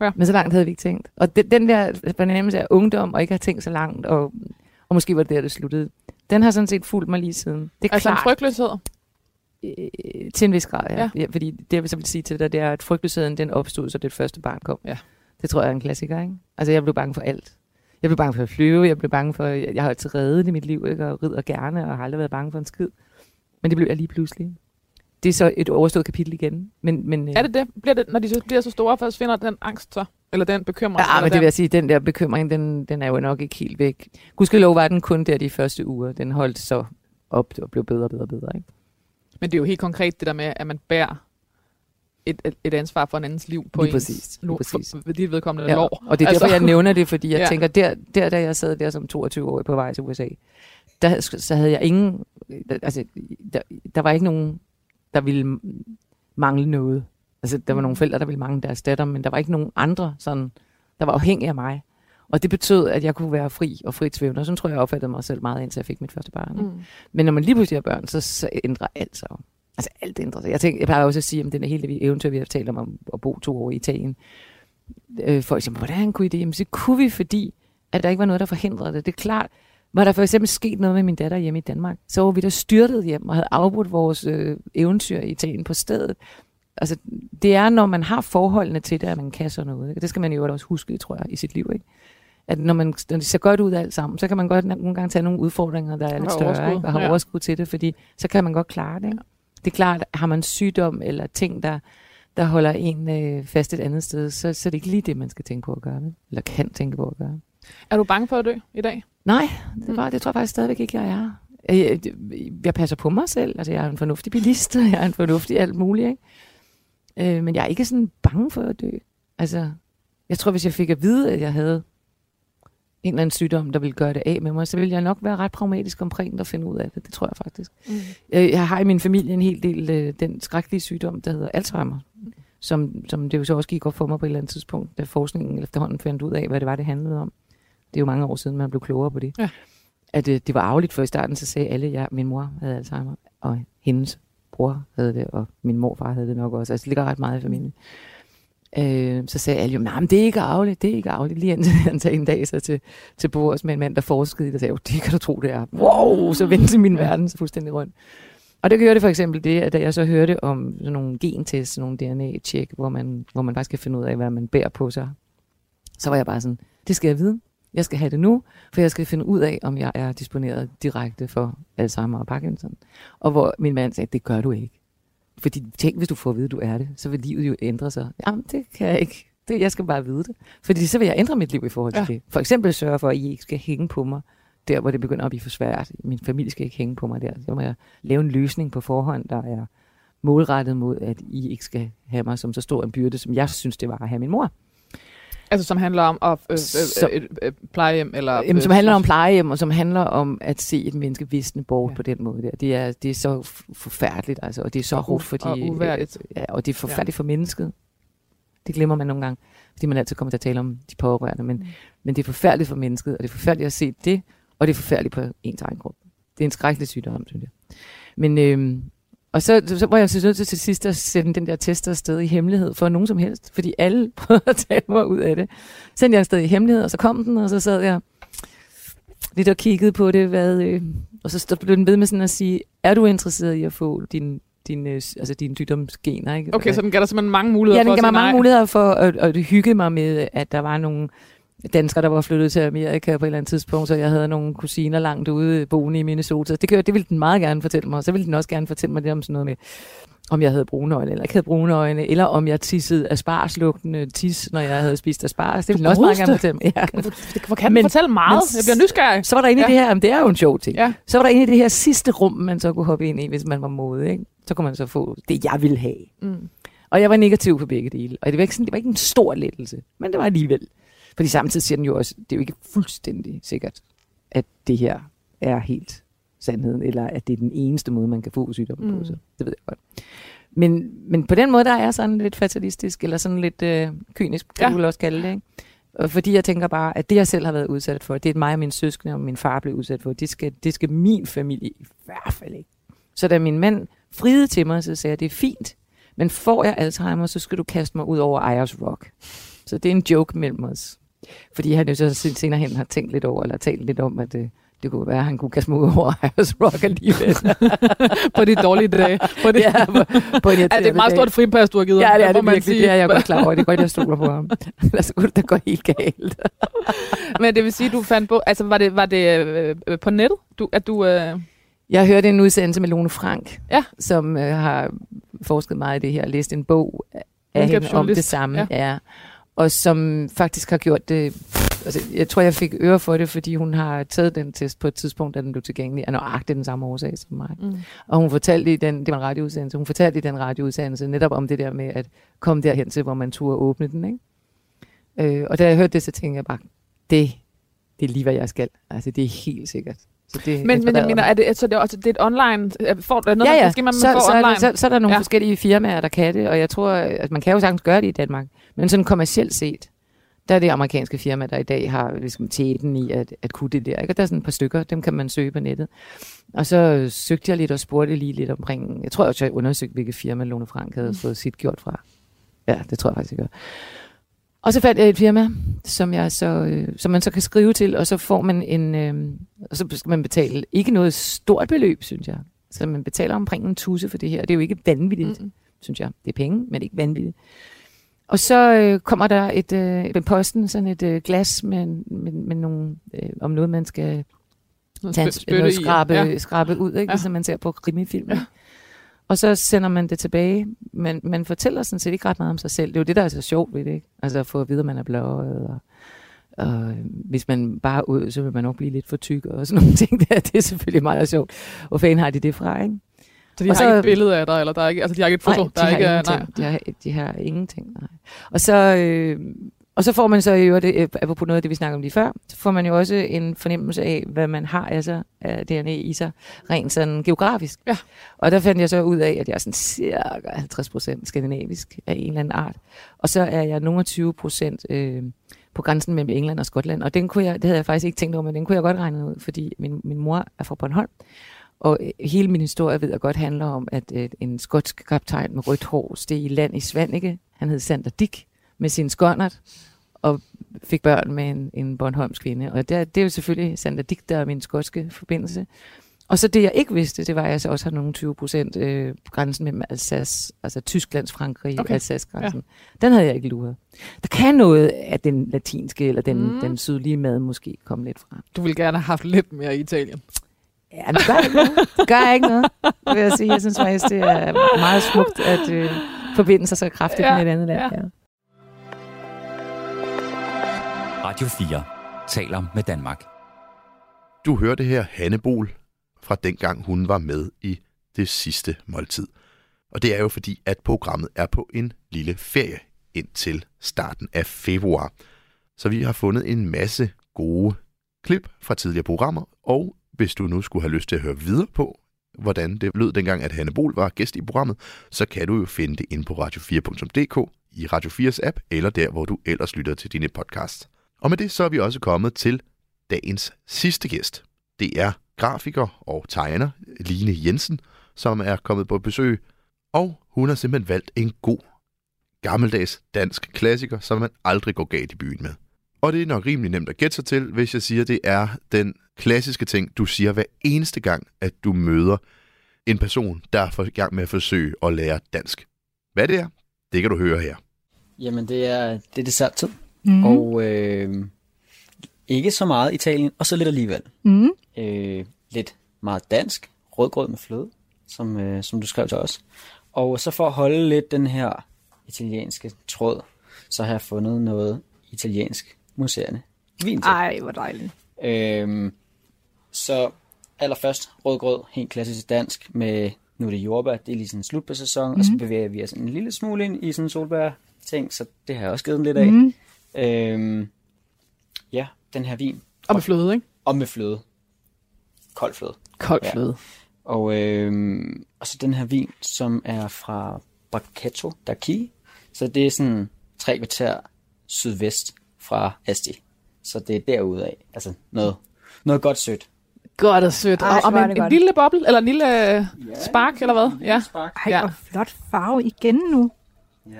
Ja. Men så langt havde vi ikke tænkt. Og den, den der fornemmelse af ungdom, og ikke have tænkt så langt, og, og måske var det der, det sluttede, den har sådan set fulgt mig lige siden. Det er Altså en klart, frygtløshed. øh, til en vis grad, ja. Ja. ja. Fordi det, jeg så vil sige til dig, det er, at frygtløsheden, den opstod, så det første barn kom. Ja. Det tror jeg er en klassiker, ikke? Altså, jeg blev bange for alt. Jeg blev bange for at flyve, jeg blev bange for, jeg, jeg har altid reddet i mit liv, ikke? og rider gerne, og har aldrig været bange for en skid. Men det blev jeg lige pludselig. Det er så et overstået kapitel igen. Men, men, øh, Er det det? Bliver det, når de så bliver så store, forsvinder den angst så? Eller den bekymring? Ja, men det den, vil jeg sige, den der bekymring, den, den er jo nok ikke helt væk. Gudskelov var den kun der de første uger. Den holdt så op og blev bedre og bedre og bedre. Ikke? Men det er jo helt konkret det der med, at man bærer et, et, ansvar for en andens liv på Lige ens præcis, lige præcis. For, dit vedkommende Ja, lår. og det er derfor, Altså- jeg nævner det, fordi jeg Ja. ja. tænker, der, der da jeg sad der som 22-årig på vej til USA, der, så havde jeg ingen, altså, der, der var ikke nogen, der ville mangle noget. Altså, der var nogle forældre, der ville mangle deres datter, men der var ikke nogen andre, sådan, der var afhængige af mig. Og det betød, at jeg kunne være fri og frit svævende. Og sådan tror jeg, jeg opfattede mig selv meget, indtil jeg fik mit første barn. ikke? Mm. Men når man lige pludselig har børn, så, så ændrer alt sig. Altså alt ændrer sig. Jeg, tænker, jeg plejer også at sige, om den er hele eventyr, vi har talt om, om at bo to år i Italien. Øh, folk siger, hvordan kunne I det? Jamen, så kunne vi, fordi at der ikke var noget, der forhindrede det. Det er klart, var der for eksempel sket noget med min datter hjemme i Danmark, så var vi der styrtet hjem og havde afbrudt vores øh, eventyr i Italien på stedet. Altså, det er, når man har forholdene til det, at man kan sådan noget. Ikke? Det skal man jo også huske, tror jeg, i sit liv. Ikke? At når, man, når det ser godt ud alt sammen, så kan man godt nogle gange tage nogle udfordringer, der er Og lidt større, overskud. ikke? og have Ja. overskud til det, fordi så kan man godt klare det. Ikke? Det er klart, har man sygdom eller ting, der, der holder en øh, fast et andet sted, så, så er det ikke lige det, man skal tænke på at gøre. Eller kan tænke på at gøre. Er du bange for at dø i dag? Nej, det, var, det tror jeg faktisk stadigvæk ikke, jeg er. Øh, Jeg, jeg passer på mig selv. Altså, jeg er en fornuftig bilist, og jeg er en fornuftig alt muligt. Ikke? Øh, men jeg er ikke sådan bange for at dø. Altså, jeg tror, hvis jeg fik at vide, at jeg havde en eller anden sygdom, der ville gøre det af med mig, så ville jeg nok være ret pragmatisk omkring at finde ud af det. Det tror jeg faktisk. Mm. Øh, Jeg har i min familie en hel del øh, den skrækkelige sygdom, der hedder Alzheimer, som, som det jo så også gik op for mig på et eller andet tidspunkt, da forskningen efterhånden fandt ud af, hvad det var, det handlede om. Det er jo mange år siden, man blev klogere på det. Ja. At øh, det var arveligt, for i starten så sagde alle, at jeg, min mor havde Alzheimer, og hendes bror havde det, og min morfar havde det nok også. Altså det ligger ret meget i familien. Øh, så sagde alle jo, nej, men det er ikke arveligt, det er ikke arveligt. Lige indtil han sagde en dag så til, til bords med en mand, der forskede i det, og sagde, jo, det kan du tro, det er. Wow, så vendte min verden så fuldstændig rundt. Og det gjorde det for eksempel det, at da jeg så hørte om sådan nogle gentests, sådan nogle DNA-tjek, hvor man, hvor man faktisk kan finde ud af, hvad man bærer på sig, så var jeg bare sådan, det skal jeg vide. Jeg skal have det nu, for jeg skal finde ud af, om jeg er disponeret direkte for Alzheimer og Parkinson. Og hvor min mand sagde, det gør du ikke. Fordi tænk, hvis du får at vide, at du er det, så vil livet jo ændre sig. Jamen, det kan jeg ikke. Det, jeg skal bare vide det. Fordi så vil jeg ændre mit liv i forhold til Ja. det. For eksempel sørge for, at I ikke skal hænge på mig, der hvor det begynder at blive for svært. Min familie skal ikke hænge på mig der. Så må jeg lave en løsning på forhånd, der er målrettet mod, at I ikke skal have mig som så stor en byrde, som jeg synes, det var at have min mor. Altså, som handler om at øh, øh, øh, øh, plejehjem? Eller, Jamen, som øh, handler om plejehjem, og som handler om at se et menneske visne bort Ja. ja. på den måde der. Det er, det er så forfærdeligt, altså, og det er så Og hårdt, fordi... og uværdigt. Ja, og det er forfærdeligt for mennesket. Det glemmer man nogle gange, fordi man altid kommer til at tale om de pårørende, men, Mm. men det er forfærdeligt for mennesket, og det er forfærdeligt at se det, og det er forfærdeligt på ens egen krop. Det er en skrækkelig sygdom, synes jeg. Men, øhm, og så, så var jeg så nødt til til sidst at sende den der test afsted i hemmelighed for nogen som helst, fordi alle prøvede at tale mig ud af det. Sendte jeg afsted i hemmelighed, og så kom den, og så sad jeg lidt og kiggede på det, hvad, øh, og så blev den ved med sådan at sige, er du interesseret i at få din, din, øh, altså dine sygdomsgener? Ikke? Okay, så den gav dig simpelthen mange muligheder Ja, for den at gav mig mange nej. muligheder for at, at hygge mig med, at der var nogle danskere, der var flyttet til Amerika på et eller andet tidspunkt, så jeg havde nogle kusiner langt ude boende i Minnesota. Det, gør, det ville den meget gerne fortælle mig, og så ville den også gerne fortælle mig det om sådan noget med, om jeg havde brune øjne, eller ikke havde brune øjne, eller om jeg tissede asparslugtende tis, når jeg havde spist asparges. Det ville den også meget gerne fortælle mig. Ja. Det, hvor kan Men- fortælle meget? men- jeg bliver nysgerrig. Så var der inde Ja. i det her, men det er jo en sjov ting. Ja. Så var der inde i det her sidste rum, man så kunne hoppe ind i, hvis man var modig. Ikke? Så kunne man så få det, jeg ville have. Mm. Og jeg var negativ på begge dele. Og det var ikke, sådan, det var ikke en stor lettelse, men det var alligevel. Fordi samtidig siger den jo også, det er jo ikke fuldstændig sikkert, at det her er helt sandheden, eller at det er den eneste måde, man kan få sygdommen mm. på. Så det ved jeg godt. Men, men på den måde, der er sådan lidt fatalistisk, eller sådan lidt øh, kynisk, kan Ja. du også kalde det. Ikke? Og fordi jeg tænker bare, at det, jeg selv har været udsat for, det er mig og min søskende og min far blev udsat for, det skal, det skal min familie i hvert fald ikke. Så da min mand friede til mig, så sagde jeg, det er fint, men får jeg Alzheimer, så skal du kaste mig ud over Ayers Rock. Så det er en joke mellem os. Fordi han jo så senere hen har tænkt lidt over, eller talt lidt om, at det, det kunne være, at han kunne kaste ud over Ayers Rock alligevel. på de dårlige dage. På det. ja, på, på Ja, det er et meget stort fripas, du har givet Ja, ham, det er det virkelig. sige. Det er jeg godt klar over. Det er godt, jeg stoler på ham. Ellers kunne det gå helt galt. Men det vil sige, du fandt på, altså var det, var det øh, øh, på nettet, du, at du... Øh, Jeg hørte en udsendelse med Lone Frank, Ja. som øh, har forsket meget i det her, og læst en bog af hende om det samme. Ja. Ja. Og som faktisk har gjort det... Altså, jeg tror, jeg fik øre for det, fordi hun har taget den test på et tidspunkt, da den blev tilgængelig, af nøjagtigt den samme årsag som mig. mm. Og hun fortalte i den, det var en radioudsendelse, hun fortalte i den radioudsendelse netop om det der med at komme derhen til, hvor man turde åbne den. Ikke? Øh, og da jeg hørte det, så tænkte jeg bare, det, det er lige, hvad jeg skal. Altså, det er helt sikkert. Så det Men, men jeg mener, er det, så det er, også, det er et online... Får, er noget, ja, ja. Det skal man, man så, får så, er online. der, så, så er der nogle Ja. forskellige firmaer, der kan det, og jeg tror, at man kan jo sagtens gøre det i Danmark, men sådan kommercielt set, Der er det amerikanske firma, der i dag har ligesom, tæten i at, at kunne det der. Ikke? Og der er sådan et par stykker, dem kan man søge på nettet. Og så søgte jeg lidt og spurgte lige lidt omkring, jeg tror også, jeg undersøgte, hvilket firma Lone Frank havde fået sit gjort fra. Ja, det tror jeg faktisk, jeg gør. Og så fandt jeg et firma, som, jeg så, øh, som man så kan skrive til, og så får man en, øh, og så skal man betale ikke noget stort beløb, synes jeg. Så man betaler omkring en tusse for det her. Det er jo ikke vanvittigt, mm. synes jeg. Det er penge, men ikke vanvittigt. Og så øh, kommer der et øh, med posten sådan et øh, glas med, med, med nogle, øh, om noget, man skal Noget tage noget skrabe, ja. skrabe ud, ikke? Ja. Ja. ligesom man ser på krimifilm. Ja. Og så sender man det tilbage. Men man fortæller sådan set ikke ret meget om sig selv. Det er jo det, der er så sjovt ved det, ikke? Altså at få at vide, at man er blåøjet, og, og øh, hvis man bare ud, så vil man nok blive lidt for tyk, og sådan nogle ting der. Det er selvfølgelig meget sjovt. Hvor fanden har de det fra, ikke? Så de Og har så- ikke et billede af dig, eller der er ikke, altså de har ikke et foto? Nej, der er de, ikke, har nej. ingenting. De, har, de har ingenting. Nej. Og så, øh, og så får man så i øvrigt, øh, apropos noget af det, vi snakkede om lige før, så får man jo også en fornemmelse af, hvad man har altså, af DNA i sig, rent sådan geografisk. Ja. Og der fandt jeg så ud af, at jeg er sådan cirka 50 procent skandinavisk af en eller anden art. Og så er jeg nogle 20 procent øh, på grænsen mellem England og Skotland. Og den kunne jeg, det havde jeg faktisk ikke tænkt over, men den kunne jeg godt regne ud, fordi min, min mor er fra Bornholm. Og øh, hele min historie ved jeg godt handler om, at øh, en skotsk kaptajn med rødt hår steg i land i Svanike. Han hed Sander Dick med sin skåndert og fik børn med en, en Bornholms kvinde. Og det, det er jo selvfølgelig Sander Dick, der er min skotske forbindelse. Og så det, jeg ikke vidste, det var, at jeg så også har nogle 20 procent øh, grænsen mellem Alsace, altså Tysklands Frankrig, Okay. Alsace-grænsen. Ja. Den havde jeg ikke luret. Der kan noget af den latinske eller den, Mm. den sydlige mad måske komme lidt fra. Du ville gerne have haft lidt mere i Italien. Ja, det gør ikke noget. Det gør ikke noget, vil jeg sige. Jeg synes faktisk, det er meget smukt at øh, forbinde sig så kraftigt ja, med et andet land. ja. Ja. Radio 4 taler med Danmark. Du hørte her Hanne Bol fra dengang hun var med i det sidste måltid. Og det er jo fordi, at programmet er på en lille ferie indtil starten af februar. Så vi har fundet en masse gode klip fra tidligere programmer, og hvis du nu skulle have lyst til at høre videre på, hvordan det lød dengang, at Hanne Bol var gæst i programmet, så kan du jo finde det inde på radio4.dk, i Radio 4's app, eller der, hvor du ellers lytter til dine podcasts. Og med det så er vi også kommet til dagens sidste gæst. Det er grafiker og tegner Line Jensen, som er kommet på besøg, og hun har simpelthen valgt en god, gammeldags dansk klassiker, som man aldrig går galt i byen med. Og det er nok rimelig nemt at gætte sig til, hvis jeg siger, at det er den klassiske ting, du siger hver eneste gang, at du møder en person, der er i gang med at forsøge at lære dansk. Hvad det er, det kan du høre her. Jamen, det er, det er desserttid. tid. Mm. Og øh, ikke så meget Italien, og så lidt alligevel. Mm. Øh, lidt meget dansk. Rødgrød med fløde, som, øh, som du skrev til os. Og så for at holde lidt den her italienske tråd, så har jeg fundet noget italiensk museerne vin til. Ej, hvor dejligt. Øhm, så allerførst rødgrød, helt klassisk dansk, med nu er det jordbær, det er lige sådan slut på sæson, mm. og så bevæger vi os en lille smule ind i sådan en solbær-ting, så det har jeg også givet dem lidt af. Mm. Øhm, ja, den her vin, Og med fløde, ikke? og med fløde. Kold fløde. Kold Ja. fløde. Og, øhm, og så den her vin, som er fra Bracchetto d'Archi. Så det er sådan tre kvarter sydvest fra Asti. Så det er derude af. Altså noget, noget godt sødt. Godt og sødt. Ej, og, og med en, en lille boble, eller en lille øh, spark, eller hvad? Ja. Spark. Ej, Ja. flot farve igen nu. Ja.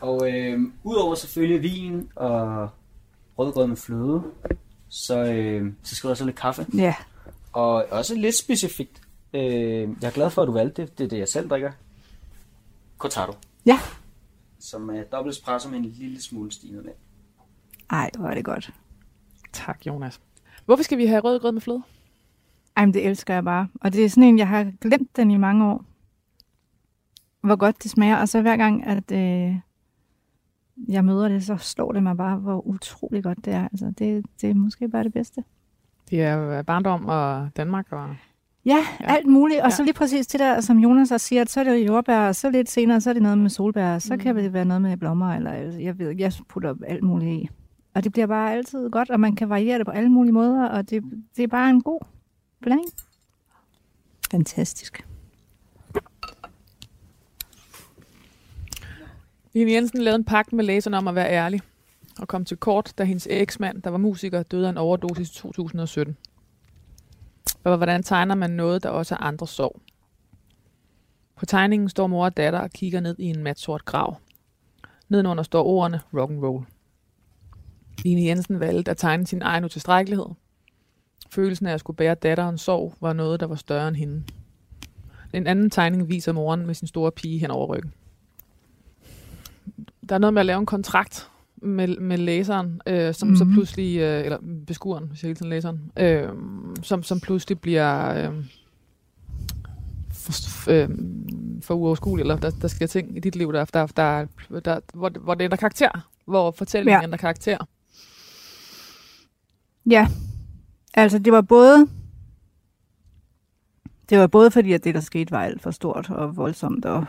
Og øhm, udover selvfølgelig vin og rødgrød med fløde, så, øhm, så skal der også lidt kaffe. Ja. Og også lidt specifikt. Øh, jeg er glad for, at du valgte det. Det er det, jeg selv drikker. Cortado. Ja. Som er dobbelt espresso med en lille smule stinet med. Ej, hvor er det godt. Tak, Jonas. Hvorfor skal vi have rødgrød med fløde? Ej, men det elsker jeg bare. Og det er sådan en, jeg har glemt den i mange år. Hvor godt det smager. Og så hver gang, at øh, jeg møder det, så slår det mig bare, hvor utrolig godt det er. Altså, det, det er måske bare det bedste. Det er barndom og Danmark og... Ja, Ja. alt muligt. Og Ja. så lige præcis det der, som Jonas også siger, at så er det jordbær, og så lidt senere, så er det noget med solbær, og så Mm. mm. kan det være noget med blommer, eller jeg ved ikke, jeg putter alt muligt i. Og det bliver bare altid godt, og man kan variere det på alle mulige måder, og det, det er bare en god blanding. Fantastisk. Line Jensen lavede en pagt med læserne om at være ærlig. og kom til kort, da hendes eksmand, der var musiker, døde af en overdosis i 2017. Og hvordan tegner man noget, der også er andre sorg? På tegningen står mor og datter og kigger ned i en matsort grav. Nedenunder står ordene rock and roll. Line Jensen valgte at tegne sin egen utilstrækkelighed. Følelsen af at skulle bære datterens sorg var noget, der var større end hende. En anden tegning viser moren med sin store pige hen over ryggen. Der er noget med at lave en kontrakt med, med læseren, øh, som mm-hmm. så pludselig, øh, eller beskueren, hvis jeg hele tiden læseren, øh, som, som pludselig bliver øh, for, øh, for uoverskuelig, eller der, der sker ting i dit liv, der, der, der, der, hvor, hvor det ændrer karakter, hvor fortællingen ja. ændrer karakter. Ja, altså det var både det var både fordi, at det, der skete, var alt for stort og voldsomt. Og,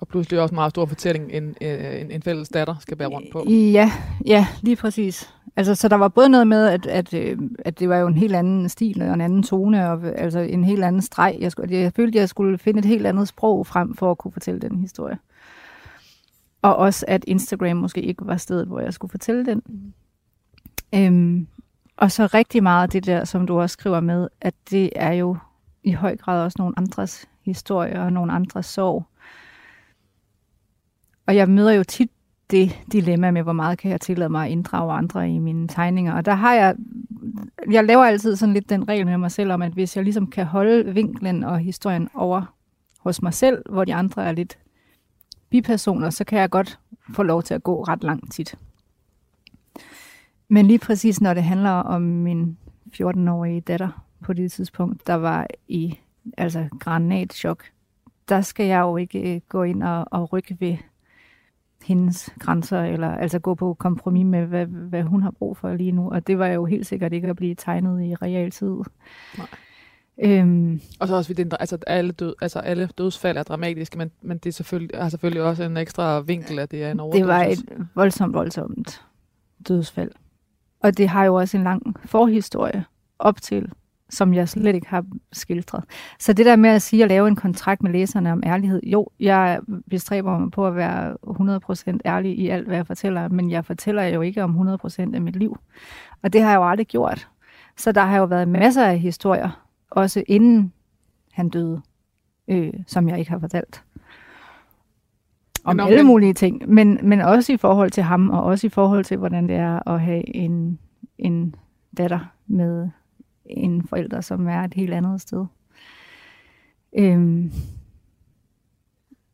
og pludselig også en meget stor fortælling, en, øh, en, en fælles datter skal bære rundt på. Ja, ja, lige præcis. Altså, så der var både noget med, at, at, øh, at det var jo en helt anden stil og en anden tone, og altså en helt anden streg. Jeg, skulle, jeg følte, jeg skulle finde et helt andet sprog frem for at kunne fortælle den historie. Og også, at Instagram måske ikke var stedet, hvor jeg skulle fortælle den. Øhm, og så rigtig meget det der, som du også skriver med, at det er jo i høj grad også nogle andres historier og nogle andres sorg. Og jeg møder jo tit det dilemma med, hvor meget kan jeg tillade mig at inddrage andre i mine tegninger. Og der har jeg, jeg laver altid sådan lidt den regel med mig selv om, at hvis jeg ligesom kan holde vinklen og historien over hos mig selv, hvor de andre er lidt bipersoner, så kan jeg godt få lov til at gå ret langt tit. Men lige præcis når det handler om min 14-årige datter på det tidspunkt, der var i altså granatchok, der skal jeg jo ikke øh, gå ind og, og rykke ved hendes grænser, eller altså gå på kompromis med, hvad, hvad hun har brug for lige nu. Og det var jo helt sikkert ikke at blive tegnet i realtid. Nej. Øhm, og så også, det, altså, alle, død, altså, alle dødsfald er dramatiske, men, men det er selvfølgelig, har selvfølgelig også en ekstra vinkel, at det er en overdosis. Det var et voldsomt, voldsomt dødsfald. Og det har jo også en lang forhistorie op til, som jeg slet ikke har skildret. Så det der med at sige at lave en kontrakt med læserne om ærlighed, jo, jeg bestræber mig på at være 100% ærlig i alt, hvad jeg fortæller, men jeg fortæller jo ikke om 100% af mit liv. Og det har jeg jo aldrig gjort. Så der har jo været masser af historier, også inden han døde, øh, som jeg ikke har fortalt. Om alle mulige ting, men, men også i forhold til ham, og også i forhold til, hvordan det er at have en, en datter med en forælder, som er et helt andet sted. Øhm,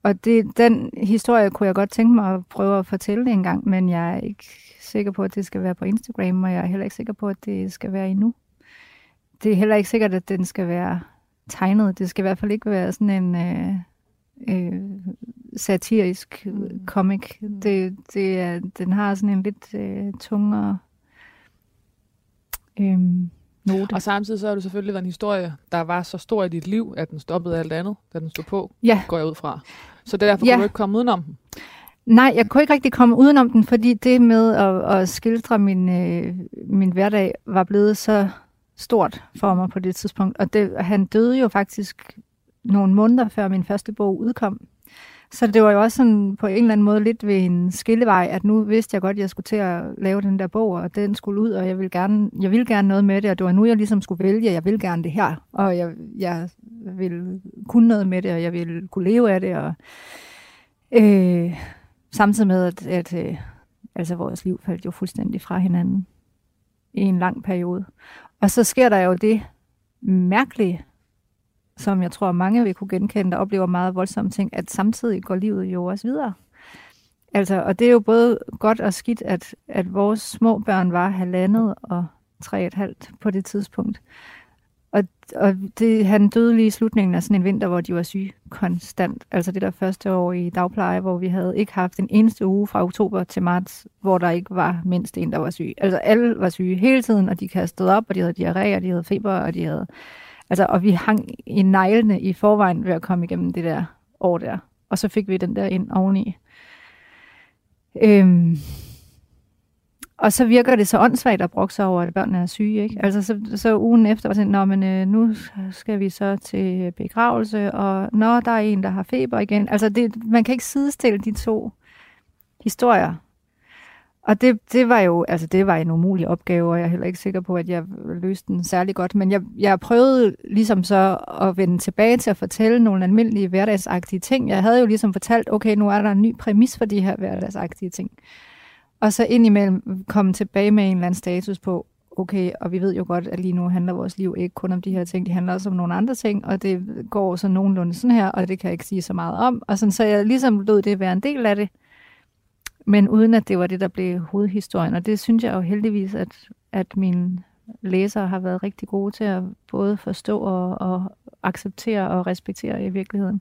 og det, den historie kunne jeg godt tænke mig at prøve at fortælle en gang, men jeg er ikke sikker på, at det skal være på Instagram, og jeg er heller ikke sikker på, at det skal være endnu. Det er heller ikke sikkert, at den skal være tegnet. Det skal i hvert fald ikke være sådan en øh, øh, satirisk mm. comic. Det, det er, den har sådan en lidt øh, tungere øh, note. Og samtidig så har du selvfølgelig været en historie, der var så stor i dit liv, at den stoppede alt andet, da den stod på, ja. går jeg ud fra. Så derfor ja. kunne du ikke komme udenom den. Nej, jeg kunne ikke rigtig komme udenom den, fordi det med at, at skildre min, øh, min hverdag var blevet så stort for mig på det tidspunkt. Og det, han døde jo faktisk nogle måneder før min første bog udkom. Så det var jo også sådan på en eller anden måde lidt ved en skillevej, at nu vidste jeg godt, at jeg skulle til at lave den der bog, og den skulle ud, og jeg ville gerne, jeg ville gerne noget med det, og det var nu, jeg ligesom skulle vælge, at jeg vil gerne det her, og jeg, jeg vil kunne noget med det, og jeg vil kunne leve af det, og øh, samtidig med, at, at øh, altså vores liv faldt jo fuldstændig fra hinanden i en lang periode. Og så sker der jo det mærkelige, som jeg tror mange vil kunne genkende, der oplever meget voldsomme ting, at samtidig går livet jo også videre. Altså, og det er jo både godt og skidt, at, at vores små børn var halvandet og tre et halvt på det tidspunkt. Og, og det, han døde lige i slutningen af sådan en vinter, hvor de var syge konstant. Altså det der første år i dagpleje, hvor vi havde ikke haft en eneste uge fra oktober til marts, hvor der ikke var mindst en, der var syg. Altså alle var syge hele tiden, og de kastede op, og de havde diarré, og de havde feber, og de havde Altså, og vi hang i neglene i forvejen ved at komme igennem det der år der. Og så fik vi den der ind oveni. Øhm, og så virker det så åndssvagt at brokke sig over, at børnene er syge. Ikke? Altså, så, så ugen efter var sådan, men øh, nu skal vi så til begravelse, og når der er en, der har feber igen. Altså, det, man kan ikke sidestille de to historier. Og det, det var jo altså det var en umulig opgave, og jeg er heller ikke sikker på, at jeg løste den særlig godt. Men jeg, jeg prøvede ligesom så at vende tilbage til at fortælle nogle almindelige hverdagsagtige ting. Jeg havde jo ligesom fortalt, okay, nu er der en ny præmis for de her hverdagsagtige ting. Og så indimellem komme tilbage med en eller anden status på, okay, og vi ved jo godt, at lige nu handler vores liv ikke kun om de her ting, det handler også om nogle andre ting, og det går så nogenlunde sådan her, og det kan jeg ikke sige så meget om. Og sådan, så jeg ligesom lod det være en del af det, men uden at det var det, der blev hovedhistorien. Og det synes jeg jo heldigvis, at, at mine læsere har været rigtig gode til at både forstå og, og acceptere og respektere i virkeligheden.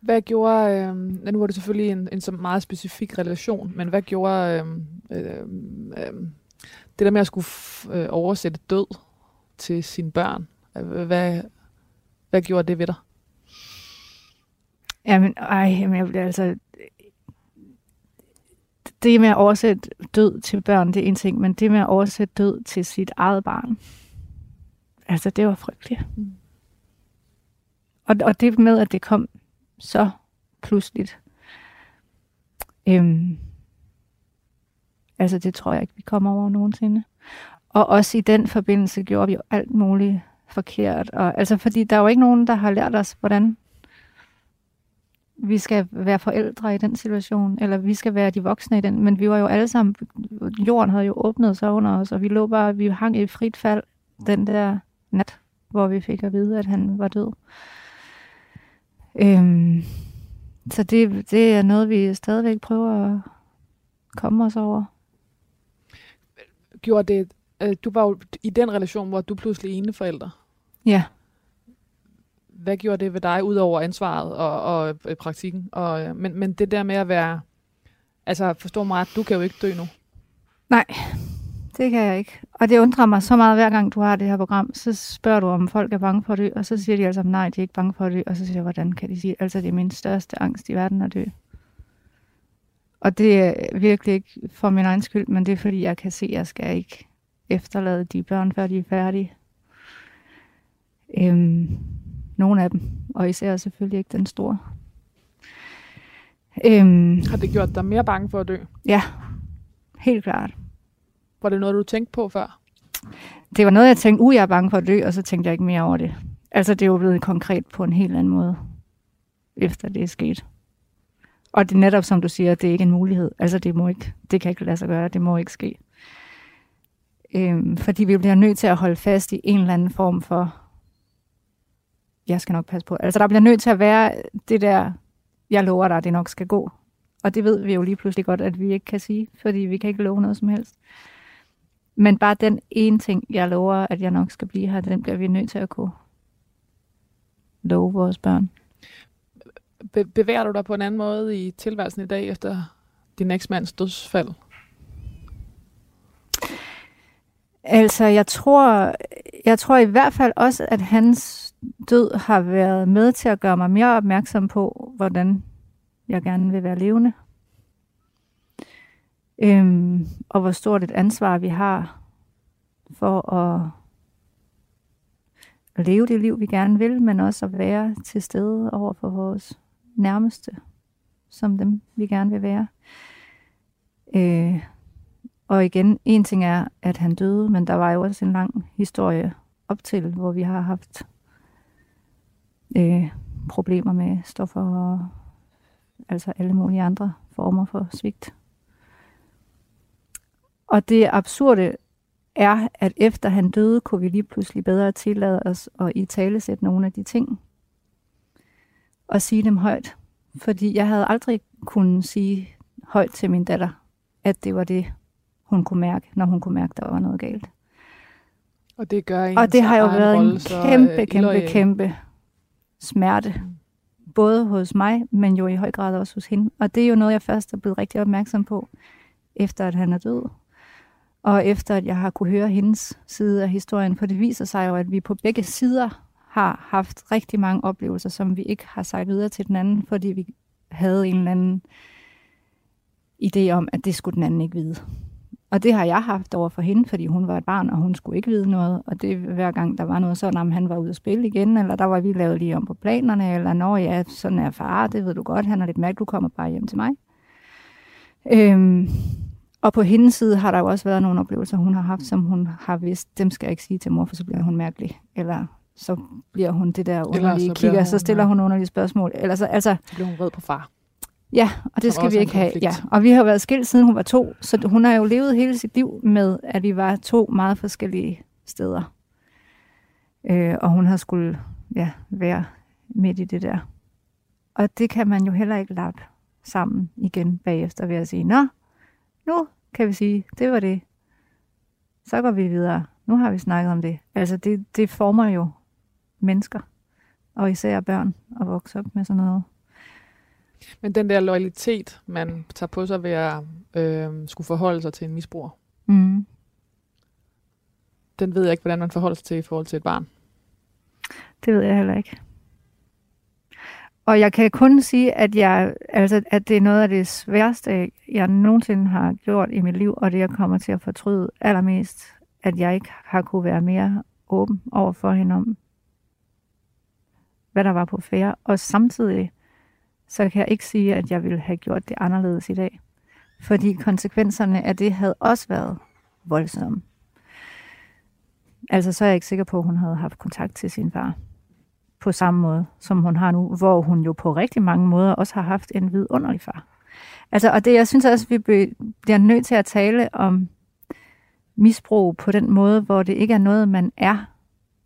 Hvad gjorde, øh, nu var det selvfølgelig en, en så meget specifik relation, men hvad gjorde øh, øh, øh, det der med at skulle f- øh, oversætte død til sine børn? Hvad, hvad gjorde det ved dig? Jamen, ej, jamen, jeg bliver altså... Det med at oversætte død til børn, det er en ting, men det med at oversætte død til sit eget barn, altså det var frygteligt. Mm. Og, og det med, at det kom så pludseligt, øhm, altså det tror jeg ikke, vi kommer over nogensinde. Og også i den forbindelse gjorde vi jo alt muligt forkert. Og, altså fordi der er jo ikke nogen, der har lært os, hvordan vi skal være forældre i den situation, eller vi skal være de voksne i den, men vi var jo alle sammen, jorden havde jo åbnet sig under os, og vi lå bare, vi hang i frit fald den der nat, hvor vi fik at vide, at han var død. Øhm, så det, det er noget, vi stadigvæk prøver at komme os over. Gjorde det, øh, du var jo i den relation, hvor du pludselig ene forældre. Ja. Hvad gjorde det ved dig, ud over ansvaret og, og øh, praktikken? Og, øh, men, men det der med at være, altså forstå mig ret, du kan jo ikke dø nu. Nej, det kan jeg ikke. Og det undrer mig så meget, hver gang du har det her program, så spørger du, om folk er bange for at dø, og så siger de altså, nej, de er ikke bange for at dø, og så siger jeg, hvordan kan de sige, altså det er min største angst i verden at dø. Og det er virkelig ikke for min egen skyld, men det er fordi, jeg kan se, at jeg skal ikke efterlade de børn, før de er færdige. Øhm, nogle af dem, og især selvfølgelig ikke den store. Øhm, Har det gjort dig mere bange for at dø? ja, helt klart. Var det noget, du tænkte på før? det var noget, jeg tænkte, uh, jeg er bange for at dø, og så tænkte jeg ikke mere over det. Altså, det er jo blevet konkret på en helt anden måde, efter det er sket. Og det er netop, som du siger, det er ikke en mulighed. Altså, det, må ikke, det kan ikke lade sig gøre, det må ikke ske. Øhm, fordi vi bliver nødt til at holde fast i en eller anden form for, jeg skal nok passe på. Altså, der bliver nødt til at være det der, jeg lover dig, at det nok skal gå. Og det ved vi jo lige pludselig godt, at vi ikke kan sige, fordi vi kan ikke love noget som helst. Men bare den ene ting, jeg lover, at jeg nok skal blive her, den bliver vi nødt til at kunne love vores børn. Be- bevæger du dig på en anden måde i tilværelsen i dag, efter din eksmands dødsfald? Altså, jeg tror, jeg tror i hvert fald også, at hans død har været med til at gøre mig mere opmærksom på, hvordan jeg gerne vil være levende. Øhm, og hvor stort et ansvar vi har for at, at leve det liv, vi gerne vil, men også at være til stede over for vores nærmeste, som dem vi gerne vil være. Øh, og igen, en ting er, at han døde, men der var jo også en lang historie op til, hvor vi har haft øh, problemer med stoffer og altså alle mulige andre former for svigt. Og det absurde er, at efter han døde, kunne vi lige pludselig bedre tillade os at i tale sætte nogle af de ting og sige dem højt. Fordi jeg havde aldrig kunnet sige højt til min datter, at det var det, hun kunne mærke, når hun kunne mærke, der var noget galt. Og det gør Og det har jo været rolle en kæmpe, øh, kæmpe, kæmpe smerte. Både hos mig, men jo i høj grad også hos hende. Og det er jo noget, jeg først er blevet rigtig opmærksom på, efter at han er død. Og efter at jeg har kunne høre hendes side af historien, for det viser sig jo, at vi på begge sider har haft rigtig mange oplevelser, som vi ikke har sagt videre til den anden, fordi vi havde en eller anden idé om, at det skulle den anden ikke vide. Og det har jeg haft over for hende, fordi hun var et barn, og hun skulle ikke vide noget. Og det hver gang, der var noget sådan, om han var ude at spille igen, eller der var vi lavet lige om på planerne, eller når ja, sådan er far, det ved du godt, han er lidt mærke, du kommer bare hjem til mig. Øhm, og på hendes side har der jo også været nogle oplevelser, hun har haft, som hun har vidst, dem skal jeg ikke sige til mor, for så bliver hun mærkelig. Eller så bliver hun det der underlige så bliver kigger, hun, så stiller hun underlige spørgsmål. Eller så, altså, Så blev hun vred på far. Ja, og det skal vi ikke have. Ja. Og vi har været skilt siden hun var to, så hun har jo levet hele sit liv med, at vi var to meget forskellige steder. Øh, og hun har skulle ja, være midt i det der. Og det kan man jo heller ikke lappe sammen igen bagefter ved at sige, Nå, nu kan vi sige, det var det. Så går vi videre. Nu har vi snakket om det. Altså det, det former jo mennesker, og især børn, at vokse op med sådan noget. Men den der loyalitet, man tager på sig ved at øh, skulle forholde sig til en misbruger, Mm. den ved jeg ikke, hvordan man forholder sig til i forhold til et barn. Det ved jeg heller ikke. Og jeg kan kun sige, at, jeg, altså, at det er noget af det sværeste, jeg nogensinde har gjort i mit liv, og det jeg kommer til at fortryde allermest, at jeg ikke har kunne være mere åben over for hende om, hvad der var på færre. Og samtidig, så kan jeg ikke sige, at jeg ville have gjort det anderledes i dag. Fordi konsekvenserne af det havde også været voldsomme. Altså, så er jeg ikke sikker på, at hun havde haft kontakt til sin far på samme måde, som hun har nu, hvor hun jo på rigtig mange måder også har haft en vidunderlig far. Altså, og det, jeg synes også, vi bliver nødt til at tale om misbrug på den måde, hvor det ikke er noget, man er.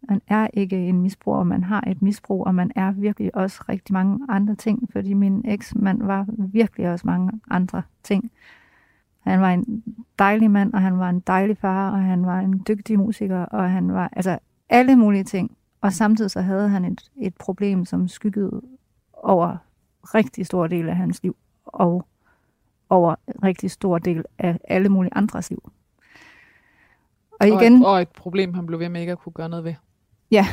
Man er ikke en misbruger, man har et misbrug, og man er virkelig også rigtig mange andre ting, fordi min eksmand var virkelig også mange andre ting. Han var en dejlig mand, og han var en dejlig far, og han var en dygtig musiker, og han var altså alle mulige ting. Og samtidig så havde han et, et problem, som skyggede over rigtig stor del af hans liv, og over rigtig stor del af alle mulige andres liv. Og igen, Og, et, og et problem, han blev ved med ikke at kunne gøre noget ved. Ja.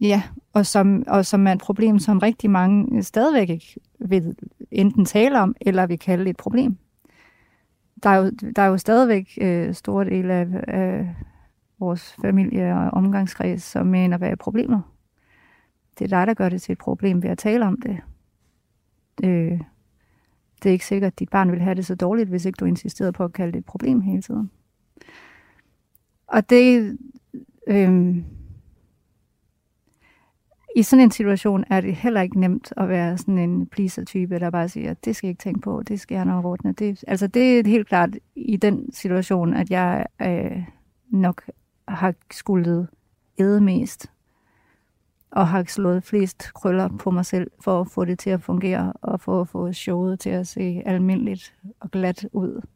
Ja, og som, og som er et problem, som rigtig mange øh, stadigvæk ikke vil enten tale om, eller vil kalde et problem. Der er jo, der er jo stadigvæk øh, store dele af, af vores familie og omgangskreds, som mener, hvad er problemet? Det er dig, der gør det til et problem ved at tale om det. Øh, det er ikke sikkert, at dit barn vil have det så dårligt, hvis ikke du insisterede på at kalde det et problem hele tiden. Og det, Øhm, I sådan en situation er det heller ikke nemt at være sådan en pleaser-type, der bare siger, det skal jeg ikke tænke på, det skal jeg nok ordne. Det, altså det er helt klart i den situation, at jeg øh, nok har skuldet æde mest, og har slået flest krøller på mig selv, for at få det til at fungere, og for at få showet til at se almindeligt og glat ud,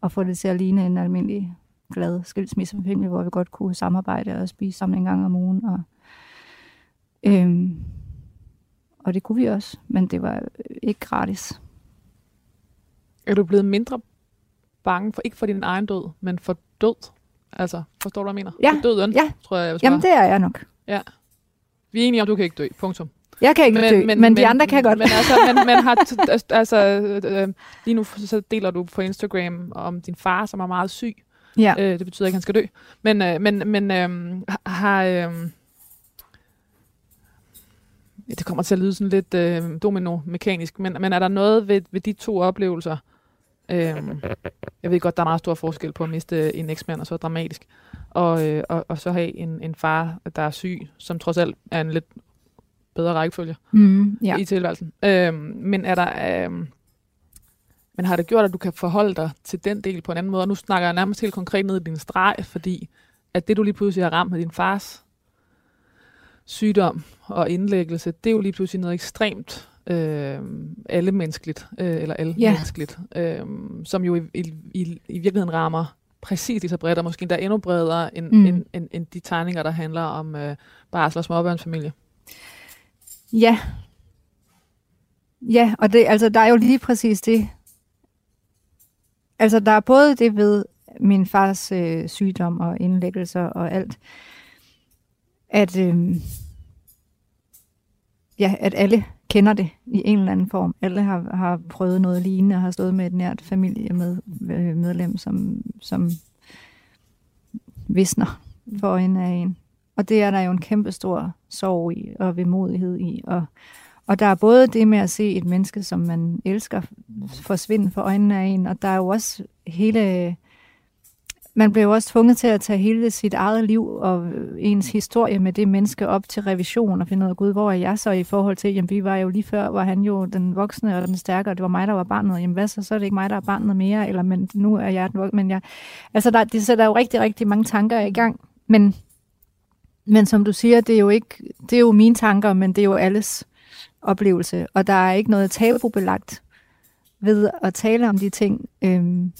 og få det til at ligne en almindelig glad skilsmissefamilie, hvor vi godt kunne samarbejde og spise sammen en gang om ugen. Og, øhm, og det kunne vi også, men det var ikke gratis. Er du blevet mindre bange, for ikke for din egen død, men for død? Altså, forstår du, hvad jeg mener? Ja, For døden, ja. tror jeg, jeg vil Jamen, spørge. det er jeg nok. Vi er enige om, du kan ikke dø. Punktum. Jeg kan ikke men, dø, men, men de andre kan godt. Men altså, man, man har t- altså, altså, øh, lige nu så deler du på Instagram om din far, som er meget syg. Ja. Øh, det betyder ikke, at han skal dø. Men, øh, men, men øh, har... Øh, ja, det kommer til at lyde sådan lidt øh, domino-mekanisk, men, men er der noget ved, ved de to oplevelser? Øh, jeg ved godt, der er meget stor forskel på at miste en eksmand, og så dramatisk, og, øh, og, og så have en, en far, der er syg, som trods alt er en lidt bedre rækkefølge Mm, ja. i tilværelsen. Øh, men er der... Øh, men har det gjort, at du kan forholde dig til den del på en anden måde? Og nu snakker jeg nærmest helt konkret ned i din streg, fordi at det, du lige pludselig har ramt med din fars sygdom og indlæggelse, det er jo lige pludselig noget ekstremt øh, allemenneskeligt, øh, eller allemenneskeligt, øh, som jo i, i, i, i virkeligheden rammer præcis lige så bredt, og måske endda endnu bredere end, mm. end, end, end de tegninger, der handler om øh, barsel og småbørnsfamilie. Ja. Ja, og det, altså, der er jo lige præcis det. Altså, der er både det ved min fars øh, sygdom og indlæggelser og alt, at, øh, ja, at alle kender det i en eller anden form. Alle har, har prøvet noget lignende og har stået med et nært familiemedlem, øh, medlem, som, som visner for en af en. Og det er der jo en kæmpe stor sorg i, og vemodighed i, og, og der er både det med at se et menneske, som man elsker, forsvinde for øjnene af en, og der er jo også hele... Man bliver jo også tvunget til at tage hele sit eget liv og ens historie med det menneske op til revision og finde ud af, gud, hvor er jeg så i forhold til, jamen vi var jo lige før, var han jo den voksne og den stærke, og det var mig, der var barnet, jamen hvad så, så er det ikke mig, der er barnet mere, eller men nu er jeg den voksne, men jeg... Altså, der, det sætter jo rigtig, rigtig mange tanker i gang, men, men som du siger, det er jo ikke, det er jo mine tanker, men det er jo alles oplevelse, og der er ikke noget tabubelagt ved at tale om de ting. Øhm,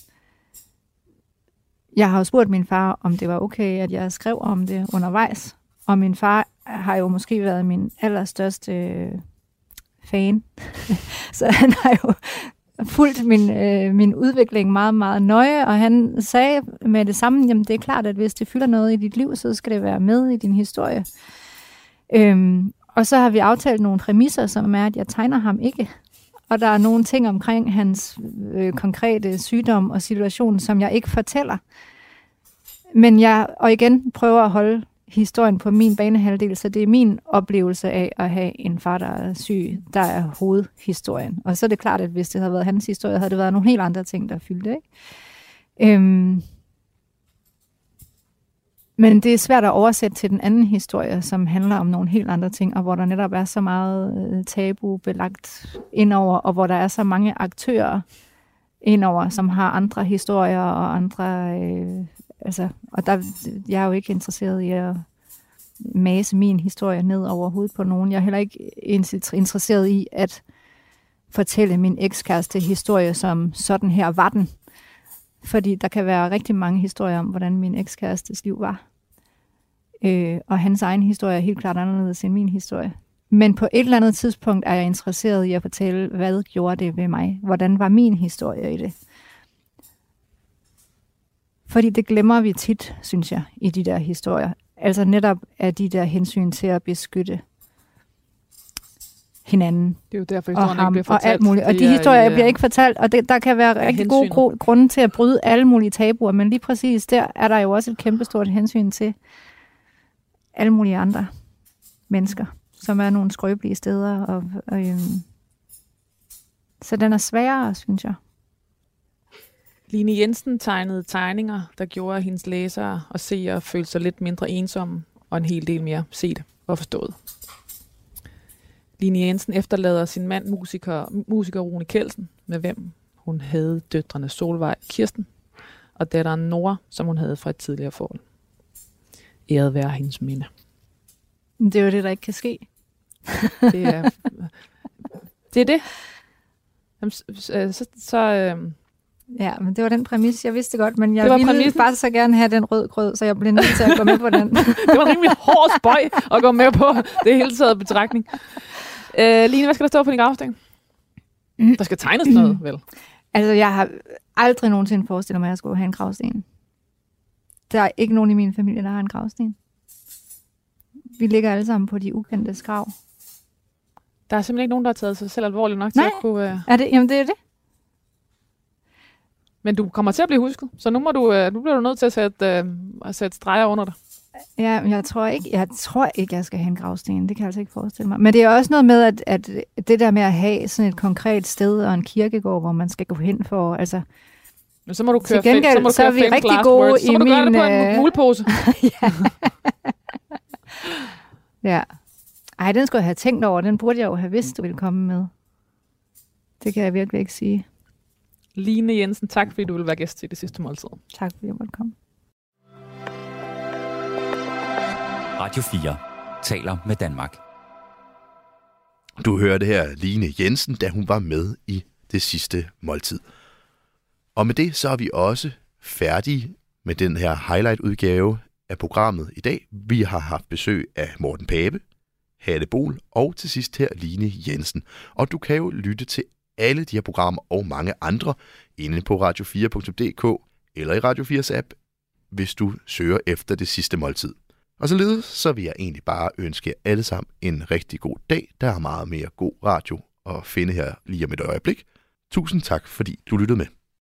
jeg har jo spurgt min far, om det var okay, at jeg skrev om det undervejs, og min far har jo måske været min allerstørste øh, fan, så han har jo fulgt min, øh, min udvikling meget, meget nøje, og han sagde med det samme, jamen det er klart, at hvis det fylder noget i dit liv, så skal det være med i din historie. Øhm, og så har vi aftalt nogle præmisser, som er, at jeg tegner ham ikke. Og der er nogle ting omkring hans øh, konkrete sygdom og situation, som jeg ikke fortæller. Men jeg, og igen, prøver at holde historien på min banehalvdel, så det er min oplevelse af at have en far, der er syg, der er hovedhistorien. Og så er det klart, at hvis det havde været hans historie, havde det været nogle helt andre ting, der fyldte. Ikke? Øhm, men det er svært at oversætte til den anden historie, som handler om nogle helt andre ting, og hvor der netop er så meget øh, tabu belagt indover, og hvor der er så mange aktører indover, som har andre historier og andre... Øh, altså, og der, jeg er jo ikke interesseret i at mase min historie ned over hovedet på nogen. Jeg er heller ikke interesseret i at fortælle min ekskæreste historie som sådan her var den. Fordi der kan være rigtig mange historier om, hvordan min ekskærestes liv var. Øh, og hans egen historie er helt klart anderledes end min historie. Men på et eller andet tidspunkt er jeg interesseret i at fortælle, hvad gjorde det ved mig? Hvordan var min historie i det? Fordi det glemmer vi tit, synes jeg, i de der historier. Altså netop af de der hensyn til at beskytte hinanden. Det er jo derfor, og historien ikke ham bliver fortalt. og alt muligt. Og de er historier i, øh, bliver ikke fortalt, og det, der kan være rigtig hensyn. gode gru- grunde til at bryde alle mulige tabuer, men lige præcis der er der jo også et kæmpestort hensyn til alle mulige andre mennesker, som er nogle skrøbelige steder. Og, og, øhm, så den er sværere, synes jeg. Line Jensen tegnede tegninger, der gjorde at hendes læsere og seere følte sig lidt mindre ensomme og en hel del mere set og forstået. Line Jensen efterlader sin mand, musiker, musiker Rune Kelsen, med hvem hun havde døtrene Solvej og Kirsten, og datteren Nora, som hun havde fra et tidligere forhold. Æret være hendes minde. Det er jo det, der ikke kan ske. Det er det. Er det. Jamen, så, så, så, øh, Ja, men det var den præmis, jeg vidste godt, men jeg Det var ville præmissen. bare så gerne have den rød grød, så jeg blev nødt til at gå med på den. det var rimelig hård spøj at gå med på det hele taget betragtning. Øh, Line, hvad skal der stå på din gravsten? Der skal tegnes noget, vel? Altså, jeg har aldrig nogensinde forestillet mig, at jeg skulle have en gravsten. Der er ikke nogen i min familie, der har en gravsten. Vi ligger alle sammen på de ukendte grav. Der er simpelthen ikke nogen, der har taget sig selv alvorligt nok til Nej. at kunne... Øh... Er det? Jamen, det er det. Men du kommer til at blive husket, så nu, må du, øh, nu bliver du nødt til at sætte, øh, at sætte streger under dig. Ja, jeg tror ikke, jeg tror ikke, jeg skal have en gravsten. Det kan jeg altså ikke forestille mig. Men det er også noget med, at, at det der med at have sådan et konkret sted og en kirkegård, hvor man skal gå hen for, altså, Men så må du Til køre, fem, gengæld, så må du så er vi fem rigtig gode words. Så i må du gøre det min, på en øh, mulepose. ja. Ej, den skulle jeg have tænkt over. Den burde jeg jo have vidst, du ville komme med. Det kan jeg virkelig ikke sige. Line Jensen, tak fordi du vil være gæst til det sidste måltid. Tak fordi jeg måtte komme. Radio 4 taler med Danmark. Du hørte her Line Jensen, da hun var med i det sidste måltid. Og med det så er vi også færdige med den her highlight-udgave af programmet i dag. Vi har haft besøg af Morten Pape, Hatte Bol og til sidst her Line Jensen. Og du kan jo lytte til alle de her programmer og mange andre inde på radio4.dk eller i Radio 4's app, hvis du søger efter det sidste måltid. Og således så vil jeg egentlig bare ønske jer alle sammen en rigtig god dag. Der er meget mere god radio at finde her lige om et øjeblik. Tusind tak, fordi du lyttede med.